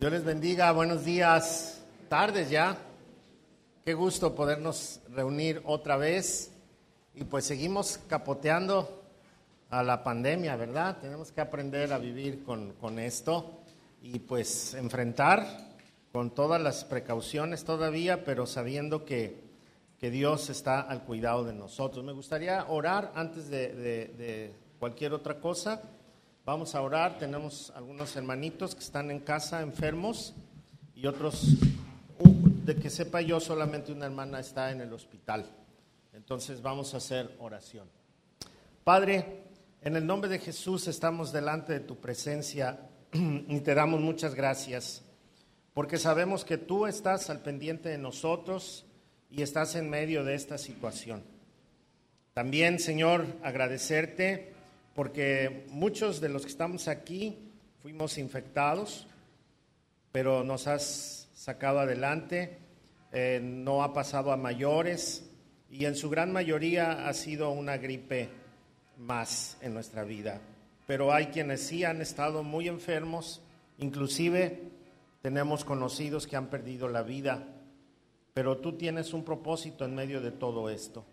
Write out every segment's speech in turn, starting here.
Dios les bendiga, buenos días, tardes ya. Qué gusto podernos reunir otra vez y pues seguimos capoteando a la pandemia, ¿verdad? Tenemos que aprender a vivir con, con esto y pues enfrentar con todas las precauciones todavía, pero sabiendo que, que Dios está al cuidado de nosotros. Me gustaría orar antes de, de, de cualquier otra cosa. Vamos a orar, tenemos algunos hermanitos que están en casa enfermos y otros, de que sepa yo, solamente una hermana está en el hospital. Entonces vamos a hacer oración. Padre, en el nombre de Jesús estamos delante de tu presencia y te damos muchas gracias porque sabemos que tú estás al pendiente de nosotros y estás en medio de esta situación. También, Señor, agradecerte porque muchos de los que estamos aquí fuimos infectados, pero nos has sacado adelante, eh, no ha pasado a mayores y en su gran mayoría ha sido una gripe más en nuestra vida. Pero hay quienes sí han estado muy enfermos, inclusive tenemos conocidos que han perdido la vida, pero tú tienes un propósito en medio de todo esto.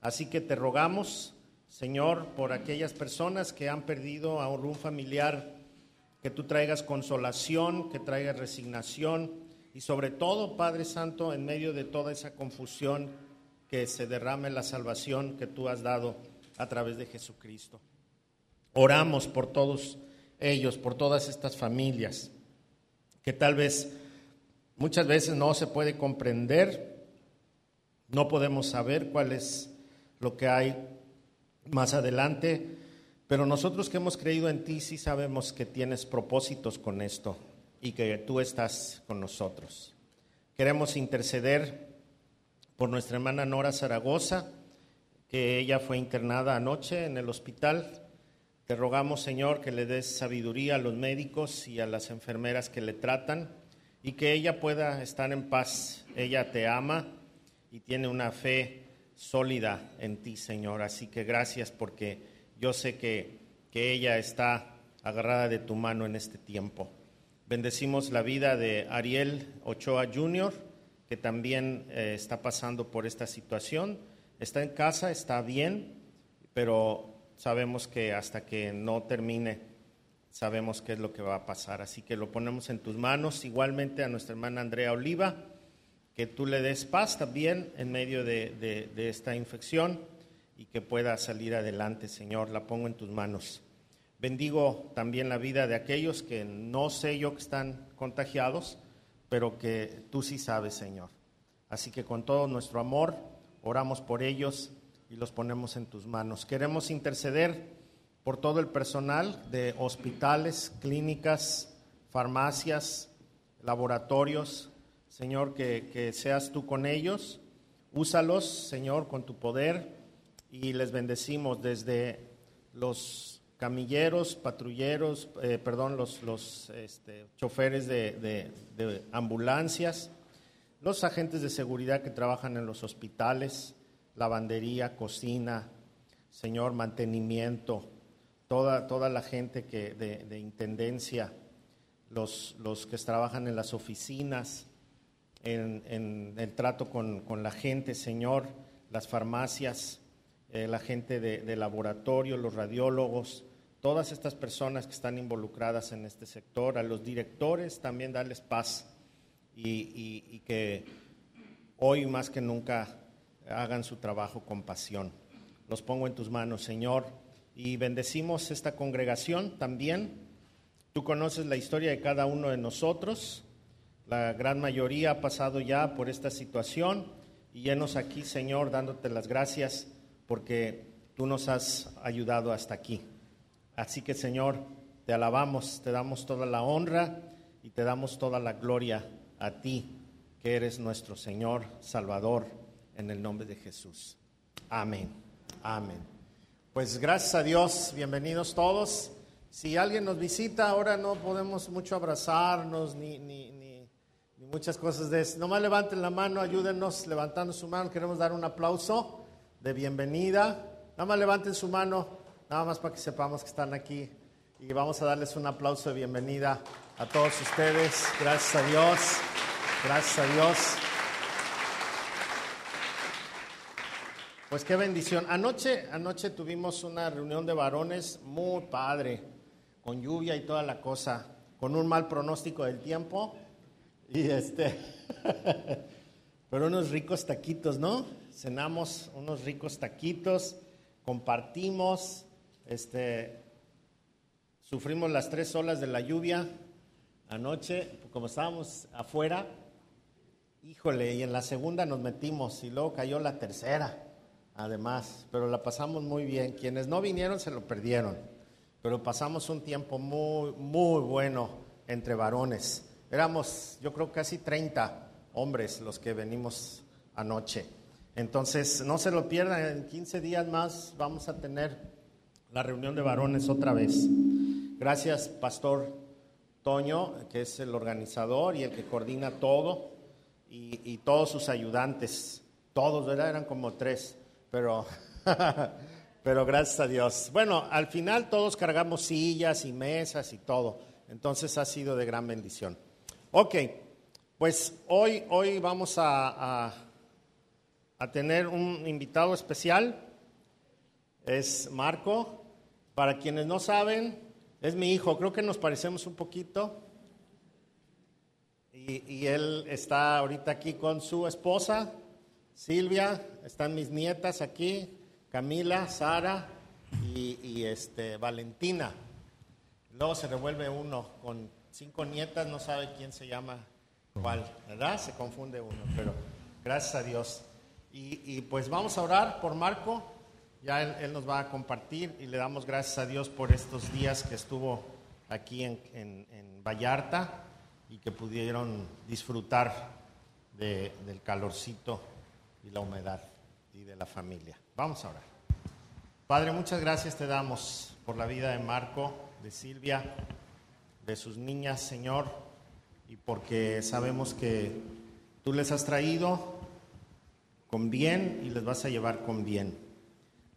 Así que te rogamos Señor, por aquellas personas que han perdido a un familiar, que tú traigas consolación, que traigas resignación y sobre todo, Padre Santo, en medio de toda esa confusión, que se derrame la salvación que tú has dado a través de Jesucristo. Oramos por todos ellos, por todas estas familias, que tal vez muchas veces no se puede comprender, no podemos saber cuál es lo que hay más adelante, pero nosotros que hemos creído en ti sí sabemos que tienes propósitos con esto y que tú estás con nosotros. Queremos interceder por nuestra hermana Nora Zaragoza, que ella fue internada anoche en el hospital. Te rogamos, Señor, que le des sabiduría a los médicos y a las enfermeras que le tratan y que ella pueda estar en paz. Ella te ama y tiene una fe sólida en ti, Señor. Así que gracias porque yo sé que, que ella está agarrada de tu mano en este tiempo. Bendecimos la vida de Ariel Ochoa Jr., que también eh, está pasando por esta situación. Está en casa, está bien, pero sabemos que hasta que no termine, sabemos qué es lo que va a pasar. Así que lo ponemos en tus manos. Igualmente a nuestra hermana Andrea Oliva que tú le des paz también en medio de, esta infección y que pueda salir adelante, Señor. La pongo en tus manos. Bendigo también la vida de aquellos que no sé yo que están contagiados, pero que tú sí sabes, Señor. Así que con todo nuestro amor, oramos por ellos y los ponemos en tus manos. Queremos interceder por todo el personal de hospitales, clínicas, farmacias, laboratorios, Señor, que, seas tú con ellos. Úsalos, Señor, con tu poder y les bendecimos desde los camilleros, patrulleros, eh, perdón, los, los este, choferes de, ambulancias, los agentes de seguridad que trabajan en los hospitales, lavandería, cocina, Señor, mantenimiento, toda, toda la gente que, de, intendencia, los, los que trabajan en las oficinas, en, el trato con, la gente, Señor, las farmacias, eh, la gente de, laboratorio, los radiólogos, todas estas personas que están involucradas en este sector, a los directores también darles paz y, y que hoy más que nunca hagan su trabajo con pasión. Los pongo en tus manos, Señor, y bendecimos esta congregación también. Tú conoces la historia de cada uno de nosotros. La gran mayoría ha pasado ya por esta situación y llenos aquí, Señor, dándote las gracias porque tú nos has ayudado hasta aquí. Así que, Señor, te alabamos, te damos toda la honra y te damos toda la gloria a ti, que eres nuestro Señor, Salvador, en el nombre de Jesús. Amén. Amén. Pues gracias a Dios, bienvenidos todos. Si alguien nos visita, ahora no podemos mucho abrazarnos ni, ni muchas cosas de eso. Nomás levanten la mano, ayúdenos levantando su mano. Queremos dar un aplauso de bienvenida. Nada más levanten su mano, nada más para que sepamos que están aquí. y vamos a darles un aplauso de bienvenida a todos ustedes. Gracias a Dios, gracias a Dios. Pues qué bendición. Anoche, anoche tuvimos una reunión de varones muy padre, con lluvia y toda la cosa, con un mal pronóstico del tiempo. Y este, pero unos ricos taquitos, ¿no? Cenamos unos ricos taquitos, compartimos, este, sufrimos las tres olas de la lluvia anoche, como estábamos afuera, híjole, y en la segunda nos metimos y luego cayó la tercera además, pero la pasamos muy bien. Quienes no vinieron se lo perdieron, pero pasamos un tiempo muy, muy bueno entre varones. Éramos, yo creo, casi 30 hombres los que venimos anoche. Entonces, no se lo pierdan, en 15 días más vamos a tener la reunión de varones otra vez. Gracias, Pastor Toño, que es el organizador y el que coordina todo, y, y todos sus ayudantes, todos, ¿verdad? Eran como tres pero, pero gracias a Dios. Bueno, al final todos cargamos sillas y mesas y todo, entonces ha sido de gran bendición. Ok, pues hoy, hoy vamos a, a, tener un invitado especial, es Marco. Para quienes no saben, es mi hijo, creo que nos parecemos un poquito. Y, y, él está ahorita aquí con su esposa, Silvia, están mis nietas aquí, Camila, Sara y, este, Valentina. Luego se revuelve uno con cinco nietas, no sabe quién se llama cuál, ¿verdad? Se confunde uno, pero gracias a Dios. Y, pues vamos a orar por Marco, ya él, nos va a compartir y le damos gracias a Dios por estos días que estuvo aquí en, Vallarta y que pudieron disfrutar del calorcito y la humedad y de la familia. Vamos a orar. Padre, muchas gracias te damos por la vida de Marco, de Silvia, de sus niñas, Señor, y porque sabemos que tú les has traído con bien y les vas a llevar con bien.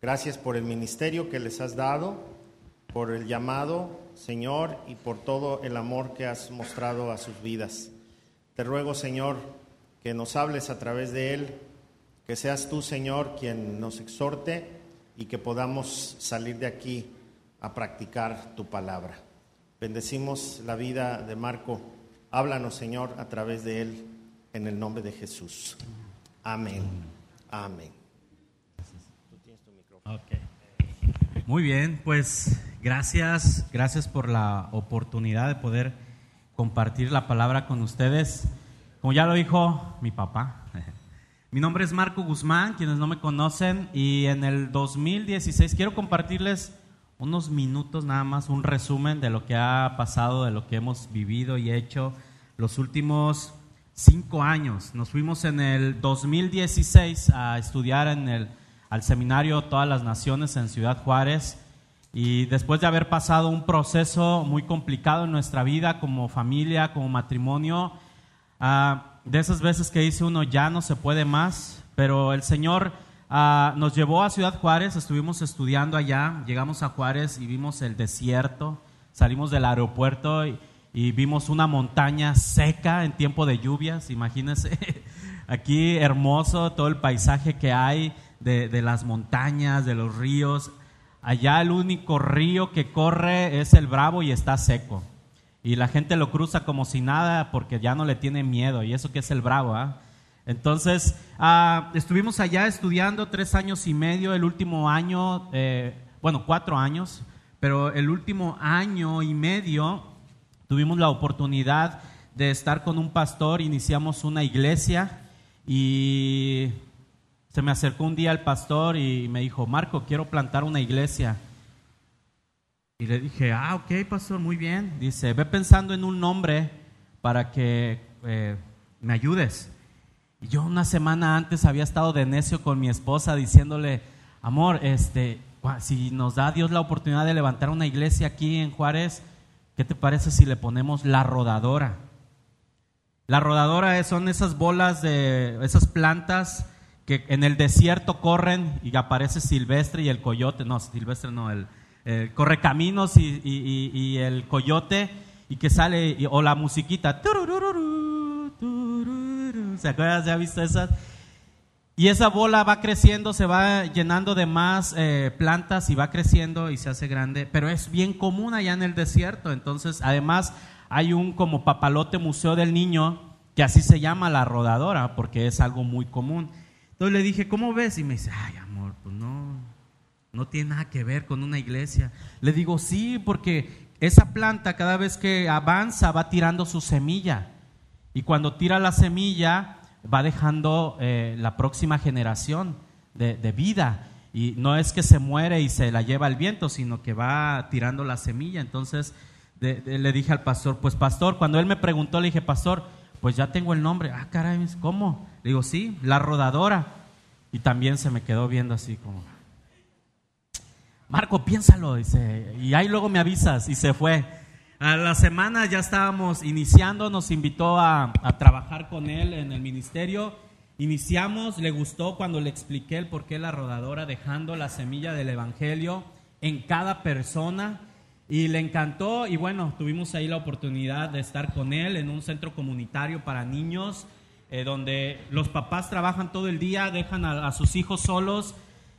Gracias por el ministerio que les has dado, por el llamado, Señor, y por todo el amor que has mostrado a sus vidas. Te ruego, Señor, que nos hables a través de él que seas tú, Señor, quien nos exhorte y que podamos salir de aquí a practicar tu palabra. Bendecimos la vida de Marco. Háblanos, Señor, a través de él, en el nombre de Jesús. Amén. Amén. Muy bien, pues gracias, gracias por la oportunidad de poder compartir la palabra con ustedes. Como ya lo dijo mi papá, mi nombre es Marco Guzmán, quienes no me conocen, y en el 2016 quiero compartirles unos minutos nada más, un resumen de lo que ha pasado, de lo que hemos vivido y hecho los últimos cinco años. Nos fuimos en el 2016 a estudiar en el, al seminario Todas las Naciones en Ciudad Juárez y después de haber pasado un proceso muy complicado en nuestra vida como familia, como matrimonio, uh, de esas veces que dice uno, ya no se puede más, pero el Señor ah, nos llevó a Ciudad Juárez, estuvimos estudiando allá, llegamos a Juárez y vimos el desierto, salimos del aeropuerto y, vimos una montaña seca en tiempo de lluvias, imagínense, aquí hermoso todo el paisaje que hay de, las montañas, de los ríos, allá el único río que corre es el Bravo y está seco y la gente lo cruza como si nada porque ya no le tiene miedo y eso que es el bravo. ¿ah? Entonces, ah, estuvimos allá estudiando tres años y medio, el último año, eh, bueno, cuatro años, pero el último año y medio tuvimos la oportunidad de estar con un pastor, iniciamos una iglesia y se me acercó un día el pastor y me dijo, Marco, quiero plantar una iglesia. Y le dije, ah, ok, pastor, muy bien. Dice, ve pensando en un nombre para que eh, me ayudes. Yo una semana antes había estado de necio con mi esposa diciéndole, amor, este, si nos da Dios la oportunidad de levantar una iglesia aquí en Juárez, ¿qué te parece si le ponemos la rodadora? La rodadora son esas bolas de esas plantas que en el desierto corren y aparece silvestre y el coyote, no, silvestre no, el, eh, Correcaminos y, el Coyote, y que sale, o la musiquita. ¿Se acuerdan? ¿Se ha visto esas? Y esa bola va creciendo, se va llenando de más eh, plantas y va creciendo y se hace grande, pero es bien común allá en el desierto. Entonces, además, hay un como papalote museo del niño, que así se llama la rodadora, porque es algo muy común. Entonces le dije, ¿cómo ves? Y me dice, ay amor, pues no, no tiene nada que ver con una iglesia. Le digo, sí, porque esa planta cada vez que avanza va tirando su semilla. Y cuando tira la semilla, va dejando eh, la próxima generación de, vida. Y no es que se muere y se la lleva el viento, sino que va tirando la semilla. Entonces le dije al pastor, pues pastor, cuando él me preguntó, le dije, pastor, pues ya tengo el nombre. Ah, caray, ¿cómo? Le digo, sí, la rodadora. Y también se me quedó viendo así como, Marco, piénsalo, dice, y ahí luego me avisas, y se fue. A la semana ya estábamos iniciando, nos invitó a, trabajar con él en el ministerio. Iniciamos, le gustó cuando le expliqué el por qué la rodadora, dejando la semilla del Evangelio en cada persona. Y le encantó y bueno, tuvimos ahí la oportunidad de estar con él en un centro comunitario para niños, eh, donde los papás trabajan todo el día, dejan a sus hijos solos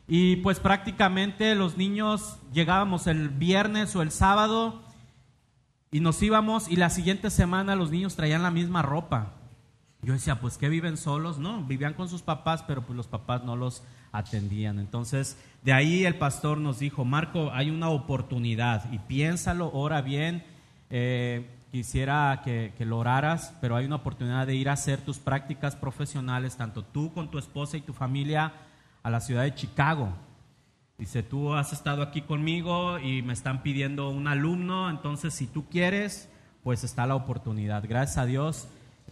y pues prácticamente los niños llegábamos el viernes o el sábado y nos íbamos y la siguiente semana los niños traían la misma ropa. Yo decía, pues que viven solos, no, vivían con sus papás, pero pues los papás no los atendían. Entonces, de ahí el pastor nos dijo, Marco, hay una oportunidad y piénsalo, ora bien. Eh, quisiera que, que, lo oraras, pero hay una oportunidad de ir a hacer tus prácticas profesionales, tanto tú con tu esposa y tu familia, a la ciudad de Chicago. Dice, tú has estado aquí conmigo y me están pidiendo un alumno, entonces si tú quieres, pues está la oportunidad. Gracias a Dios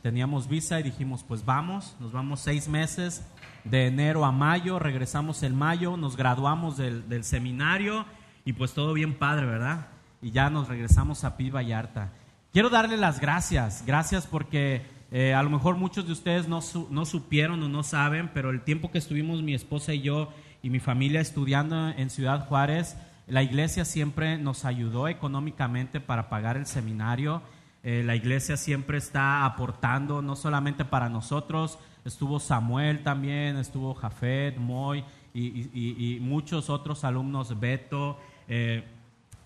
teníamos visa y dijimos, pues vamos, nos vamos seis meses, de enero a mayo, regresamos en mayo, nos graduamos del, seminario y pues todo bien padre, ¿verdad? Y ya nos regresamos a Pi Vallarta. Quiero darle las gracias, gracias porque eh, a lo mejor muchos de ustedes no, no supieron o no saben, pero el tiempo que estuvimos mi esposa y yo y mi familia estudiando en Ciudad Juárez, la iglesia siempre nos ayudó económicamente para pagar el seminario. Eh, la iglesia siempre está aportando, no solamente para nosotros, estuvo Samuel también, estuvo Jafet, Moy y, muchos otros alumnos, Beto, eh,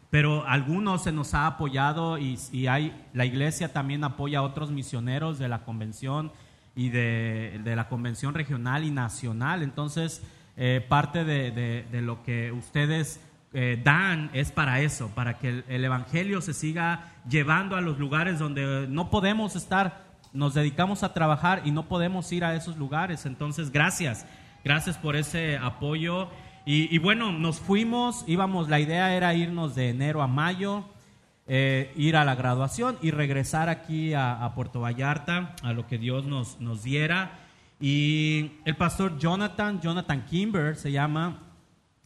pero algunos se nos ha apoyado y, hay, la iglesia también apoya a otros misioneros de la convención y de, de la convención regional y nacional. Entonces, eh, parte de, lo que ustedes eh, dan es para eso, para que el, Evangelio se siga llevando a los lugares donde no podemos estar, nos dedicamos a trabajar y no podemos ir a esos lugares. Entonces, gracias, gracias por ese apoyo. Y, bueno, nos fuimos, íbamos, la idea era irnos de enero a mayo, eh, ir a la graduación y regresar aquí a, a Puerto Vallarta, a lo que Dios nos, nos diera. Y el pastor Jonathan, Jonathan Kimber se llama,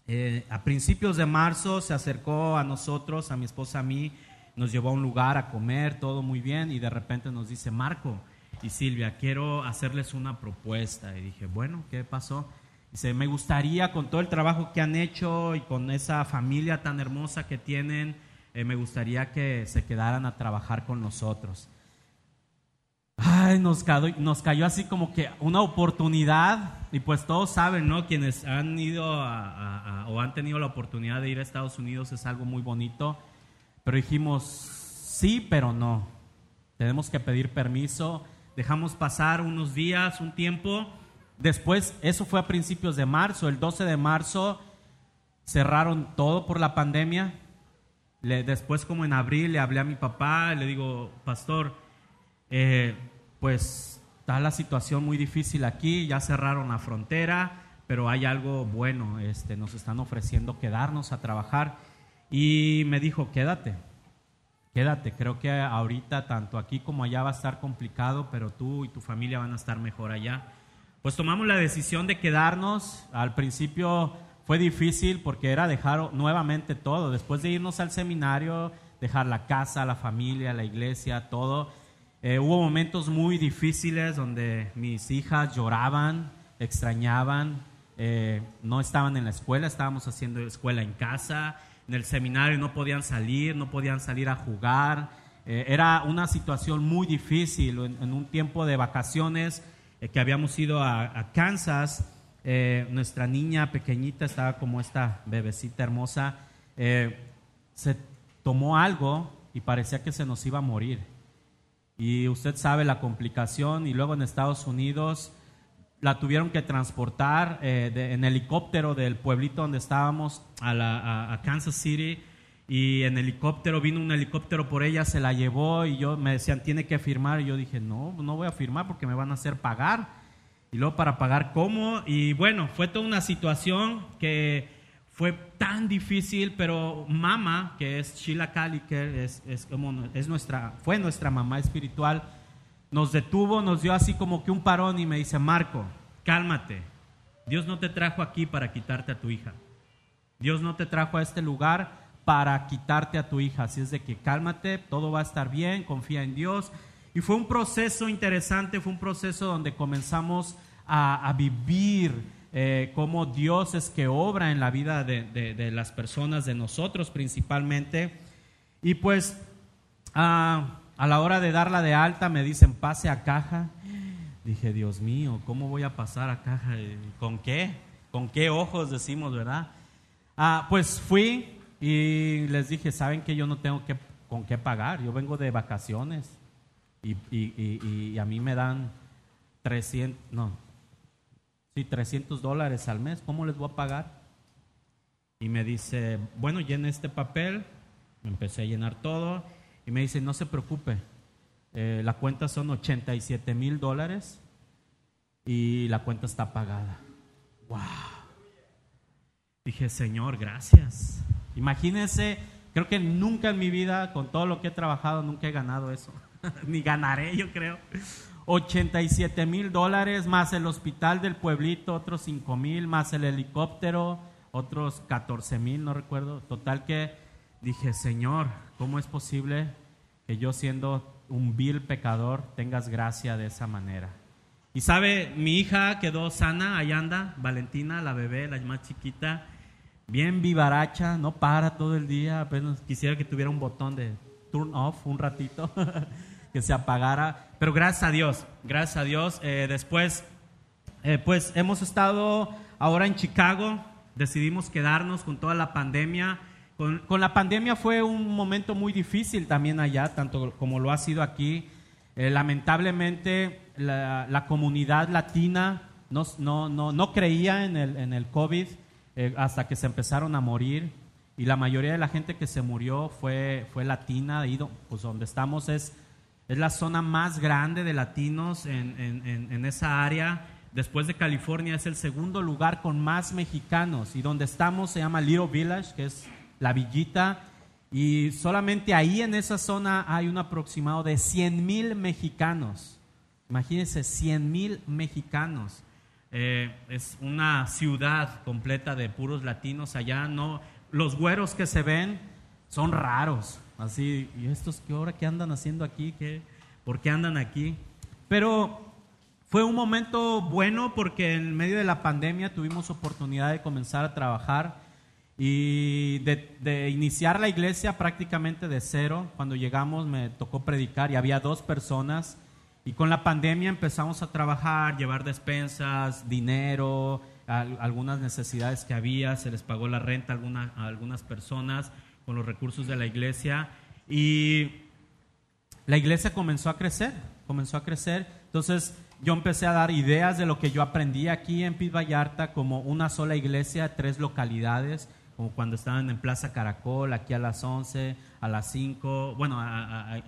eh, a principios de marzo se acercó a nosotros, a mi esposa, a mí, nos llevó a un lugar a comer, todo muy bien, y de repente nos dice, Marco y Silvia, quiero hacerles una propuesta. Y dije, bueno, ¿qué pasó? Dice, me gustaría con todo el trabajo que han hecho y con esa familia tan hermosa que tienen, eh, me gustaría que se quedaran a trabajar con nosotros ay, nos cayó, nos cayó así como que una oportunidad, y pues todos saben, ¿no? Quienes han ido o han tenido la oportunidad de ir a Estados Unidos es algo muy bonito, pero dijimos, sí, pero no. Tenemos que pedir permiso, dejamos pasar unos días, un tiempo. Después, eso fue a principios de marzo, el 12 de marzo cerraron todo por la pandemia. después, como en abril, le hablé a mi papá, le digo, pastor, eh, pues está la situación muy difícil aquí, ya cerraron la frontera, pero hay algo bueno, este, nos están ofreciendo quedarnos a trabajar. Y me dijo, quédate, quédate, creo que ahorita tanto aquí como allá va a estar complicado, pero tú y tu familia van a estar mejor allá. Pues tomamos la decisión de quedarnos, al principio fue difícil porque era dejar nuevamente todo, después de irnos al seminario, dejar la casa, la familia, la iglesia, todo eh, hubo momentos muy difíciles donde mis hijas lloraban, extrañaban, eh, no estaban en la escuela, estábamos haciendo escuela en casa. en el seminario, no podían salir, no podían salir a jugar. Eh, era una situación muy difícil en, un tiempo de vacaciones que habíamos ido a, Kansas. Eh, nuestra niña pequeñita estaba como esta bebecita hermosa. se tomó algo y parecía que se nos iba a morir. Y usted sabe la complicación y luego en Estados Unidos la tuvieron que transportar en helicóptero del pueblito donde estábamos a, a Kansas City y en helicóptero, vino un helicóptero por ella, se la llevó y yo me decían, tiene que firmar. Y yo dije, no, no voy a firmar porque me van a hacer pagar. Y luego para pagar cómo. Y bueno, fue toda una situación que fue tan difícil, pero mamá, que es Sheila Caliker, es, como, es nuestra, fue nuestra mamá espiritual, nos detuvo, nos dio así como que un parón y me dice, Marco, cálmate. Dios no te trajo aquí para quitarte a tu hija. Dios no te trajo a este lugar para quitarte a tu hija. Así es de que cálmate, todo va a estar bien, confía en Dios. Y fue un proceso interesante, fue un proceso donde comenzamos a, vivir eh, cómo Dios es que obra en la vida de, las personas, de nosotros principalmente. Y pues a la hora de darla de alta me dicen pase a caja. Dije, Dios mío, ¿cómo voy a pasar a caja? ¿Con qué? ¿Con qué ojos decimos, verdad? Ah, pues fui, y les dije, ¿saben que yo no tengo que, con qué pagar? Yo vengo de vacaciones y, a mí me dan 300, no, sí, 300 dólares al mes, ¿cómo les voy a pagar? Y me dice, bueno, llene este papel, empecé a llenar todo y me dice, no se preocupe, eh, la cuenta son 87 mil dólares y la cuenta está pagada. ¡Wow! Dije, Señor, gracias. Imagínense, creo que nunca en mi vida, con todo lo que he trabajado, nunca he ganado eso. Ni ganaré, yo creo. 87 mil dólares más el hospital del pueblito, otros 5 mil, más el helicóptero, otros 14 mil, no recuerdo. Total que dije, Señor, ¿cómo es posible que yo siendo un vil pecador tengas gracia de esa manera? Y sabe, mi hija quedó sana, ahí anda, Valentina, la bebé, la más chiquita bien vivaracha, no para todo el día, apenas quisiera que tuviera un botón de turn off un ratito, que se apagara, pero gracias a Dios, gracias a Dios. Eh, después, eh, pues hemos estado ahora en Chicago, decidimos quedarnos con toda la pandemia. Con, la pandemia fue un momento muy difícil también allá, tanto como lo ha sido aquí. Eh, lamentablemente la, comunidad latina no, no, no, no creía en el, en el COVID hasta que se empezaron a morir. Y la mayoría de la gente que se murió fue, fue latina. Y pues donde estamos es, es la zona más grande de latinos en, en, en, esa área. Después de California es el segundo lugar con más mexicanos. Y donde estamos se llama Little Village, que es la villita. Y solamente ahí en esa zona hay un aproximado de 100 mil mexicanos. Imagínense, 100 mil mexicanos. Eh, es una ciudad completa de puros latinos allá. No, los güeros que se ven son raros. Así, ¿y estos qué hora qué andan haciendo aquí? ¿Qué, ¿Por qué andan aquí? Pero fue un momento bueno porque en medio de la pandemia tuvimos oportunidad de comenzar a trabajar y de, de, iniciar la iglesia prácticamente de cero. Cuando llegamos me tocó predicar y había dos personas y con la pandemia empezamos a trabajar, llevar despensas, dinero, algunas necesidades que había, se les pagó la renta a, algunas personas con los recursos de la iglesia. Y la iglesia comenzó a crecer, comenzó a crecer. Entonces yo empecé a dar ideas de lo que yo aprendí aquí en Pit Vallarta como una sola iglesia, tres localidades como cuando estaban en Plaza Caracol, aquí a las 11, a las 5, bueno, a,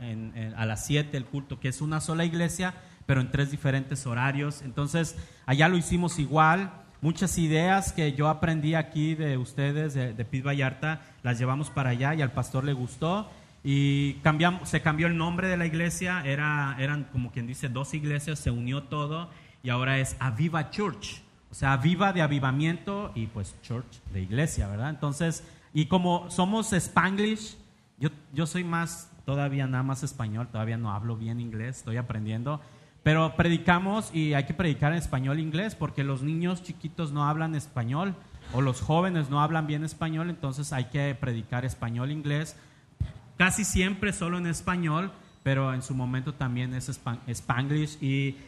las 7 el culto, que es una sola iglesia, pero en tres diferentes horarios. Entonces, allá lo hicimos igual. Muchas ideas que yo aprendí aquí de ustedes, de, de Vallarta, las llevamos para allá y al pastor le gustó. Y cambiamos, se cambió el nombre de la iglesia, era, eran como quien dice dos iglesias, se unió todo y ahora es Aviva Church. O sea, viva de avivamiento y pues church de iglesia, ¿verdad? Entonces, y como somos spanglish, yo, yo soy más, todavía nada más español, todavía no hablo bien inglés, estoy aprendiendo, pero predicamos y hay que predicar en español e inglés porque los niños chiquitos no hablan español, o los jóvenes no hablan bien español, entonces hay que predicar español, inglés, casi siempre solo en español, pero en su momento también es spanglish y,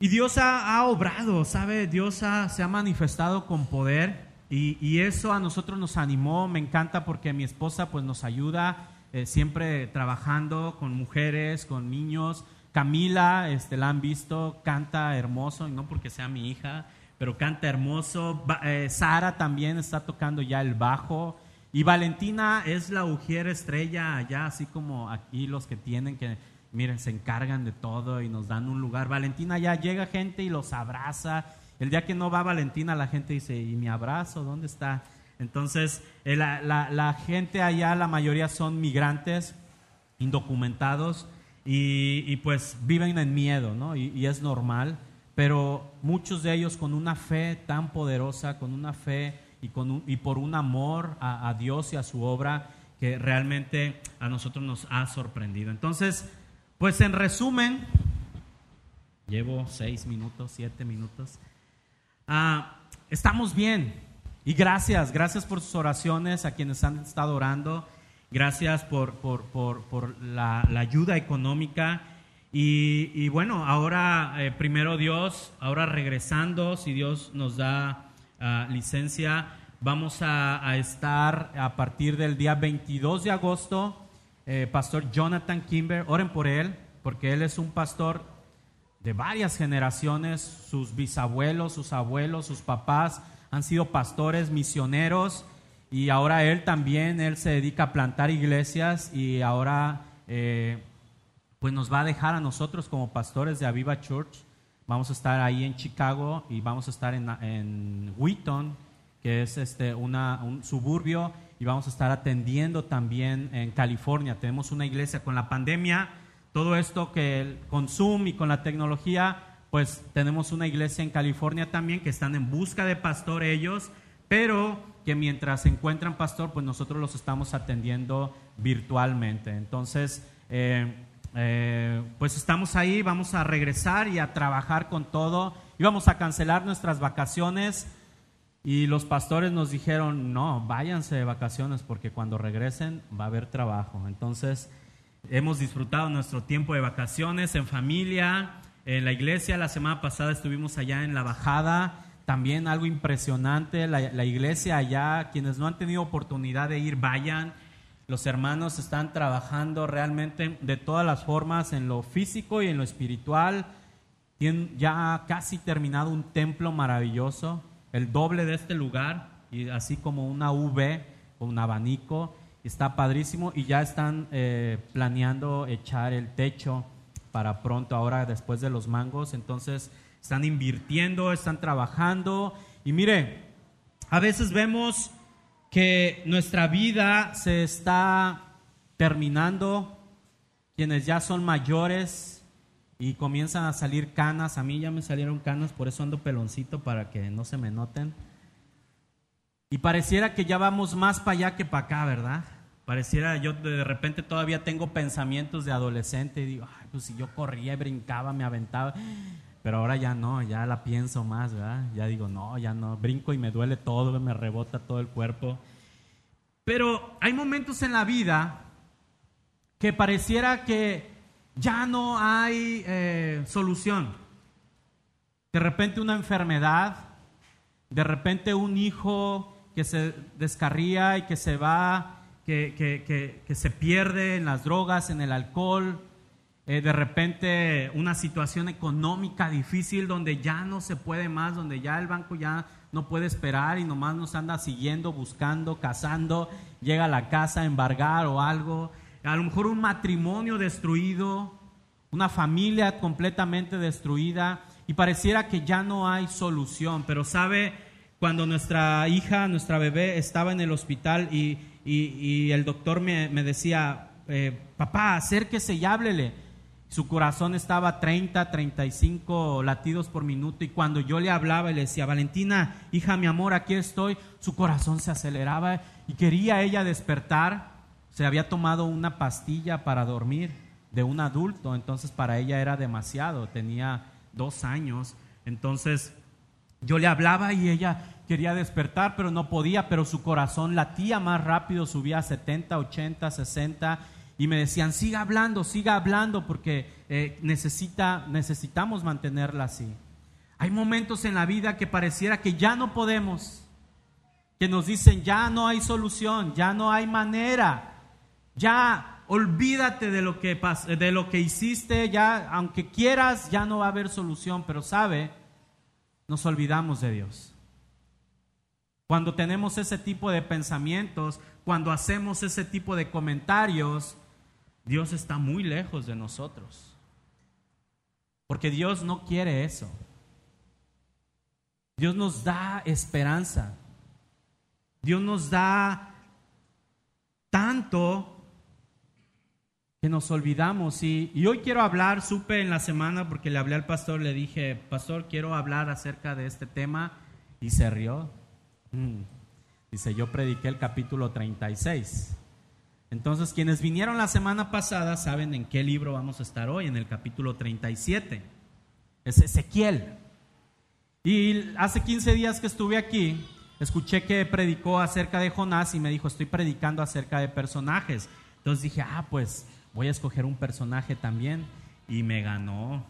y Dios ha, obrado, ¿sabe? Dios se ha manifestado con poder y, y, eso a nosotros nos animó, me encanta porque mi esposa pues nos ayuda eh, siempre trabajando con mujeres, con niños. Camila, este, la han visto, canta hermoso, no porque sea mi hija, pero canta hermoso. Eh, Sara también está tocando ya el bajo. Y Valentina es la ujier estrella allá, así como aquí los que tienen que, miren, se encargan de todo y nos dan un lugar. Valentina ya llega gente y los abraza. El día que no va Valentina, la gente dice, ¿y mi abrazo? ¿Dónde está? Entonces, eh, la, gente allá, la mayoría son migrantes, indocumentados, y, pues viven en miedo, ¿no? Y, es normal, pero muchos de ellos con una fe tan poderosa, con una fe y, con y por un amor a, Dios y a su obra que realmente a nosotros nos ha sorprendido. Entonces, pues en resumen, llevo seis minutos, siete minutos, ah, estamos bien, y gracias, gracias por sus oraciones a quienes han estado orando. Gracias por, por, la, ayuda económica. Y, bueno, ahora eh, primero Dios, ahora regresando, si Dios nos da ah, licencia, vamos a, estar a partir del día 22 de agosto. Eh, pastor Jonathan Kimber, oren por él, porque él es un pastor de varias generaciones, sus bisabuelos, sus abuelos, sus papás han sido pastores, misioneros, y ahora él también, él se dedica a plantar iglesias y ahora eh, pues nos va a dejar a nosotros como pastores de Aviva Church. Vamos a estar ahí en Chicago y vamos a estar en, en Wheaton, que es este, una, un suburbio, y vamos a estar atendiendo también en California. Tenemos una iglesia con la pandemia, todo esto que con Zoom y con la tecnología pues tenemos una iglesia en California también que están en busca de pastor ellos, pero que mientras se encuentran pastor, pues nosotros los estamos atendiendo virtualmente. Entonces, eh, eh, pues estamos ahí, vamos a regresar y a trabajar con todo. Íbamos a cancelar nuestras vacaciones y los pastores nos dijeron, no, váyanse de vacaciones porque cuando regresen va a haber trabajo. Entonces, hemos disfrutado nuestro tiempo de vacaciones en familia, en la iglesia la semana pasada estuvimos allá en la bajada, también algo impresionante, la, iglesia allá, quienes no han tenido oportunidad de ir, vayan. Los hermanos están trabajando realmente de todas las formas en lo físico y en lo espiritual. Tienen ya casi terminado un templo maravilloso, el doble de este lugar, y así como una V un abanico. Está padrísimo y ya están eh, planeando echar el techo para pronto ahora después de los mangos. Entonces están invirtiendo, están trabajando. Y mire, a veces vemos que nuestra vida se está terminando, quienes ya son mayores y comienzan a salir canas, a mí ya me salieron canas, por eso ando peloncito para que no se me noten. Y pareciera que ya vamos más para allá que para acá, ¿verdad? Pareciera, yo de repente todavía tengo pensamientos de adolescente y digo, Ay, pues si yo corría brincaba, me aventaba. Pero ahora ya no, ya la pienso más, ¿verdad? Ya digo, no, ya no, brinco y me duele todo, me rebota todo el cuerpo. Pero hay momentos en la vida que pareciera que ya no hay eh, solución. De repente una enfermedad, de repente un hijo que se descarría y que se va que, se pierde en las drogas, en el alcohol, eh, de repente una situación económica difícil donde ya no se puede más, donde ya el banco ya no puede esperar y nomás nos anda siguiendo, buscando, cazando, llega a la casa a embargar o algo, a lo mejor un matrimonio destruido, una familia completamente destruida y pareciera que ya no hay solución, pero sabe, cuando nuestra hija, nuestra bebé estaba en el hospital y, y, el doctor me, decía, eh, papá, acérquese y háblele. Su corazón estaba a 30, 35 latidos por minuto y cuando yo le hablaba y le decía, Valentina, hija, mi amor, aquí estoy, su corazón se aceleraba y quería ella despertar. Se había tomado una pastilla para dormir de un adulto, entonces para ella era demasiado, tenía dos años. Entonces Yo le hablaba y ella quería despertar, pero no podía, pero su corazón latía más rápido, subía a 70, 80, 60 y me decían, siga hablando, siga hablando porque eh, necesita, necesitamos mantenerla así. Hay momentos en la vida que pareciera que ya no podemos, que nos dicen, ya no hay solución, ya no hay manera, ya olvídate de lo que, de lo que hiciste, ya aunque quieras, ya no va a haber solución, pero sabe, nos olvidamos de Dios. Cuando tenemos ese tipo de pensamientos, cuando hacemos ese tipo de comentarios, Dios está muy lejos de nosotros. Porque Dios no quiere eso. Dios nos da esperanza. Dios nos da tanto que nos olvidamos. Y, hoy quiero hablar, supe en la semana porque le hablé al pastor, le dije, pastor, quiero hablar acerca de este tema y se rió. Mm. Dice, yo prediqué el capítulo 36. Entonces, quienes vinieron la semana pasada saben en qué libro vamos a estar hoy, en el capítulo 37. Es Ezequiel. Y hace 15 días que estuve aquí, escuché que predicó acerca de Jonás y me dijo, estoy predicando acerca de personajes. Entonces dije, ah, pues voy a escoger un personaje también. Y me ganó.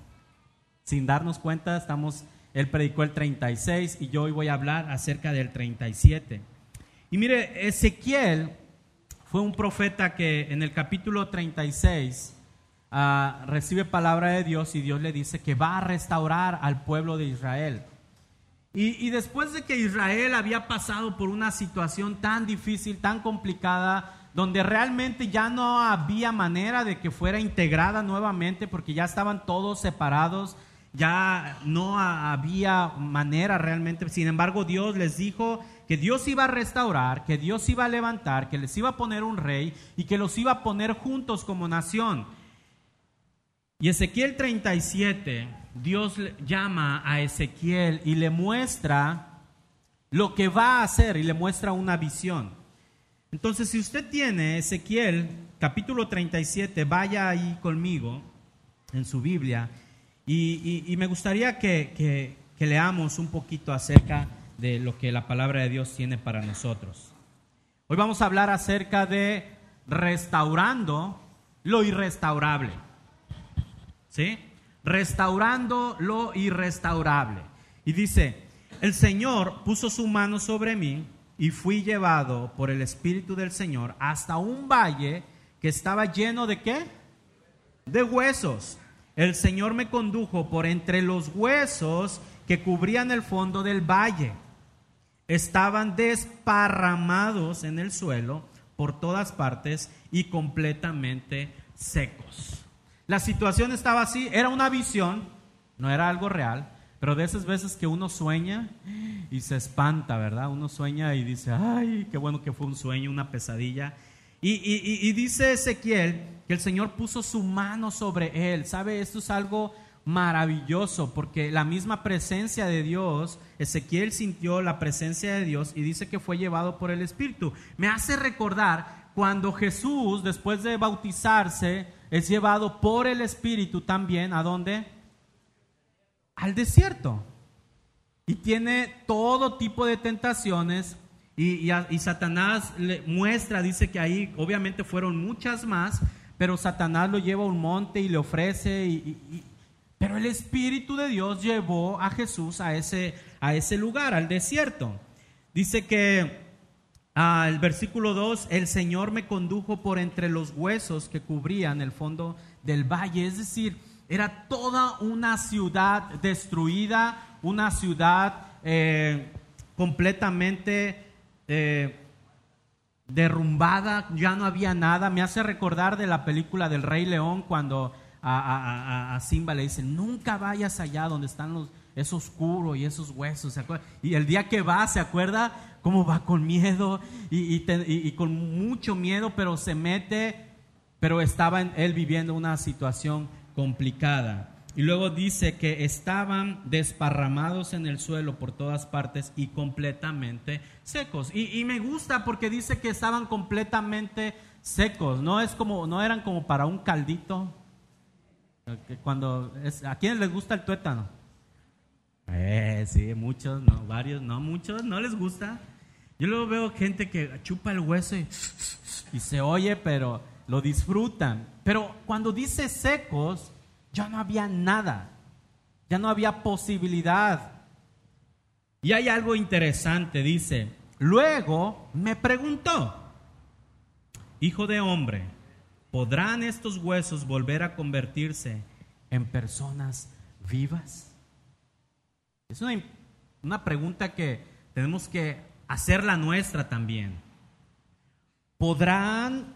Sin darnos cuenta, estamos él predicó el 36 y yo hoy voy a hablar acerca del 37. Y mire, Ezequiel fue un profeta que en el capítulo 36 ah, recibe palabra de Dios y Dios le dice que va a restaurar al pueblo de Israel. Y, y, después de que Israel había pasado por una situación tan difícil, tan complicada, donde realmente ya no había manera de que fuera integrada nuevamente porque ya estaban todos separados, ya no había manera realmente. Sin embargo, Dios les dijo que Dios iba a restaurar, que Dios iba a levantar, que les iba a poner un rey y que los iba a poner juntos como nación. Y Ezequiel 37, Dios llama a Ezequiel y le muestra lo que va a hacer y le muestra una visión. Entonces, si usted tiene Ezequiel capítulo 37, vaya ahí conmigo en su Biblia y, me gustaría que, leamos un poquito acerca de lo que la palabra de Dios tiene para nosotros. Hoy vamos a hablar acerca de restaurando lo irrestaurable. ¿Sí? Restaurando lo irrestaurable. Y dice, el Señor puso su mano sobre mí y fui llevado por el Espíritu del Señor hasta un valle que estaba lleno de qué? De huesos el Señor me condujo por entre los huesos que cubrían el fondo del valle. Estaban desparramados en el suelo por todas partes y completamente secos. La situación estaba así, era una visión, no era algo real, pero de esas veces que uno sueña y se espanta, ¿verdad? Uno sueña y dice, ay, qué bueno que fue un sueño, una pesadilla. Y, dice Ezequiel que el Señor puso su mano sobre él. ¿Sabe? Esto es algo maravilloso porque la misma presencia de Dios, Ezequiel sintió la presencia de Dios y dice que fue llevado por el Espíritu. Me hace recordar cuando Jesús, después de bautizarse, es llevado por el Espíritu también, ¿a dónde? Al desierto. Y tiene todo tipo de tentaciones y, y Satanás le muestra, dice que ahí obviamente fueron muchas más, pero Satanás lo lleva a un monte y le ofrece. Y, pero el Espíritu de Dios llevó a Jesús a ese, a ese lugar, al desierto. Dice que al versículo 2, el Señor me condujo por entre los huesos que cubrían el fondo del valle. Es decir, era toda una ciudad destruida, una ciudad eh, completamente... Eh, derrumbada, ya no había nada. Me hace recordar de la película del Rey León cuando a, Simba le dicen, nunca vayas allá donde están los, es oscuro y esos huesos. Y el día que va, ¿se acuerda cómo va con miedo y, con mucho miedo, pero se mete, pero estaba él viviendo una situación complicada. Y luego dice que estaban desparramados en el suelo por todas partes y completamente secos. Y, me gusta porque dice que estaban completamente secos. No es como, no eran como para un caldito. Cuando ¿A quién les gusta el tuétano? Eh, sí, muchos, no, varios, no, muchos, no les gusta. Yo luego veo gente que chupa el hueso y, y se oye, pero lo disfrutan. Pero cuando dice secos, ya no había nada, ya no había posibilidad. Y hay algo interesante, dice, luego me preguntó, hijo de hombre, ¿podrán estos huesos volver a convertirse en personas vivas? Es una, una pregunta que tenemos que hacerla nuestra también. ¿Podrán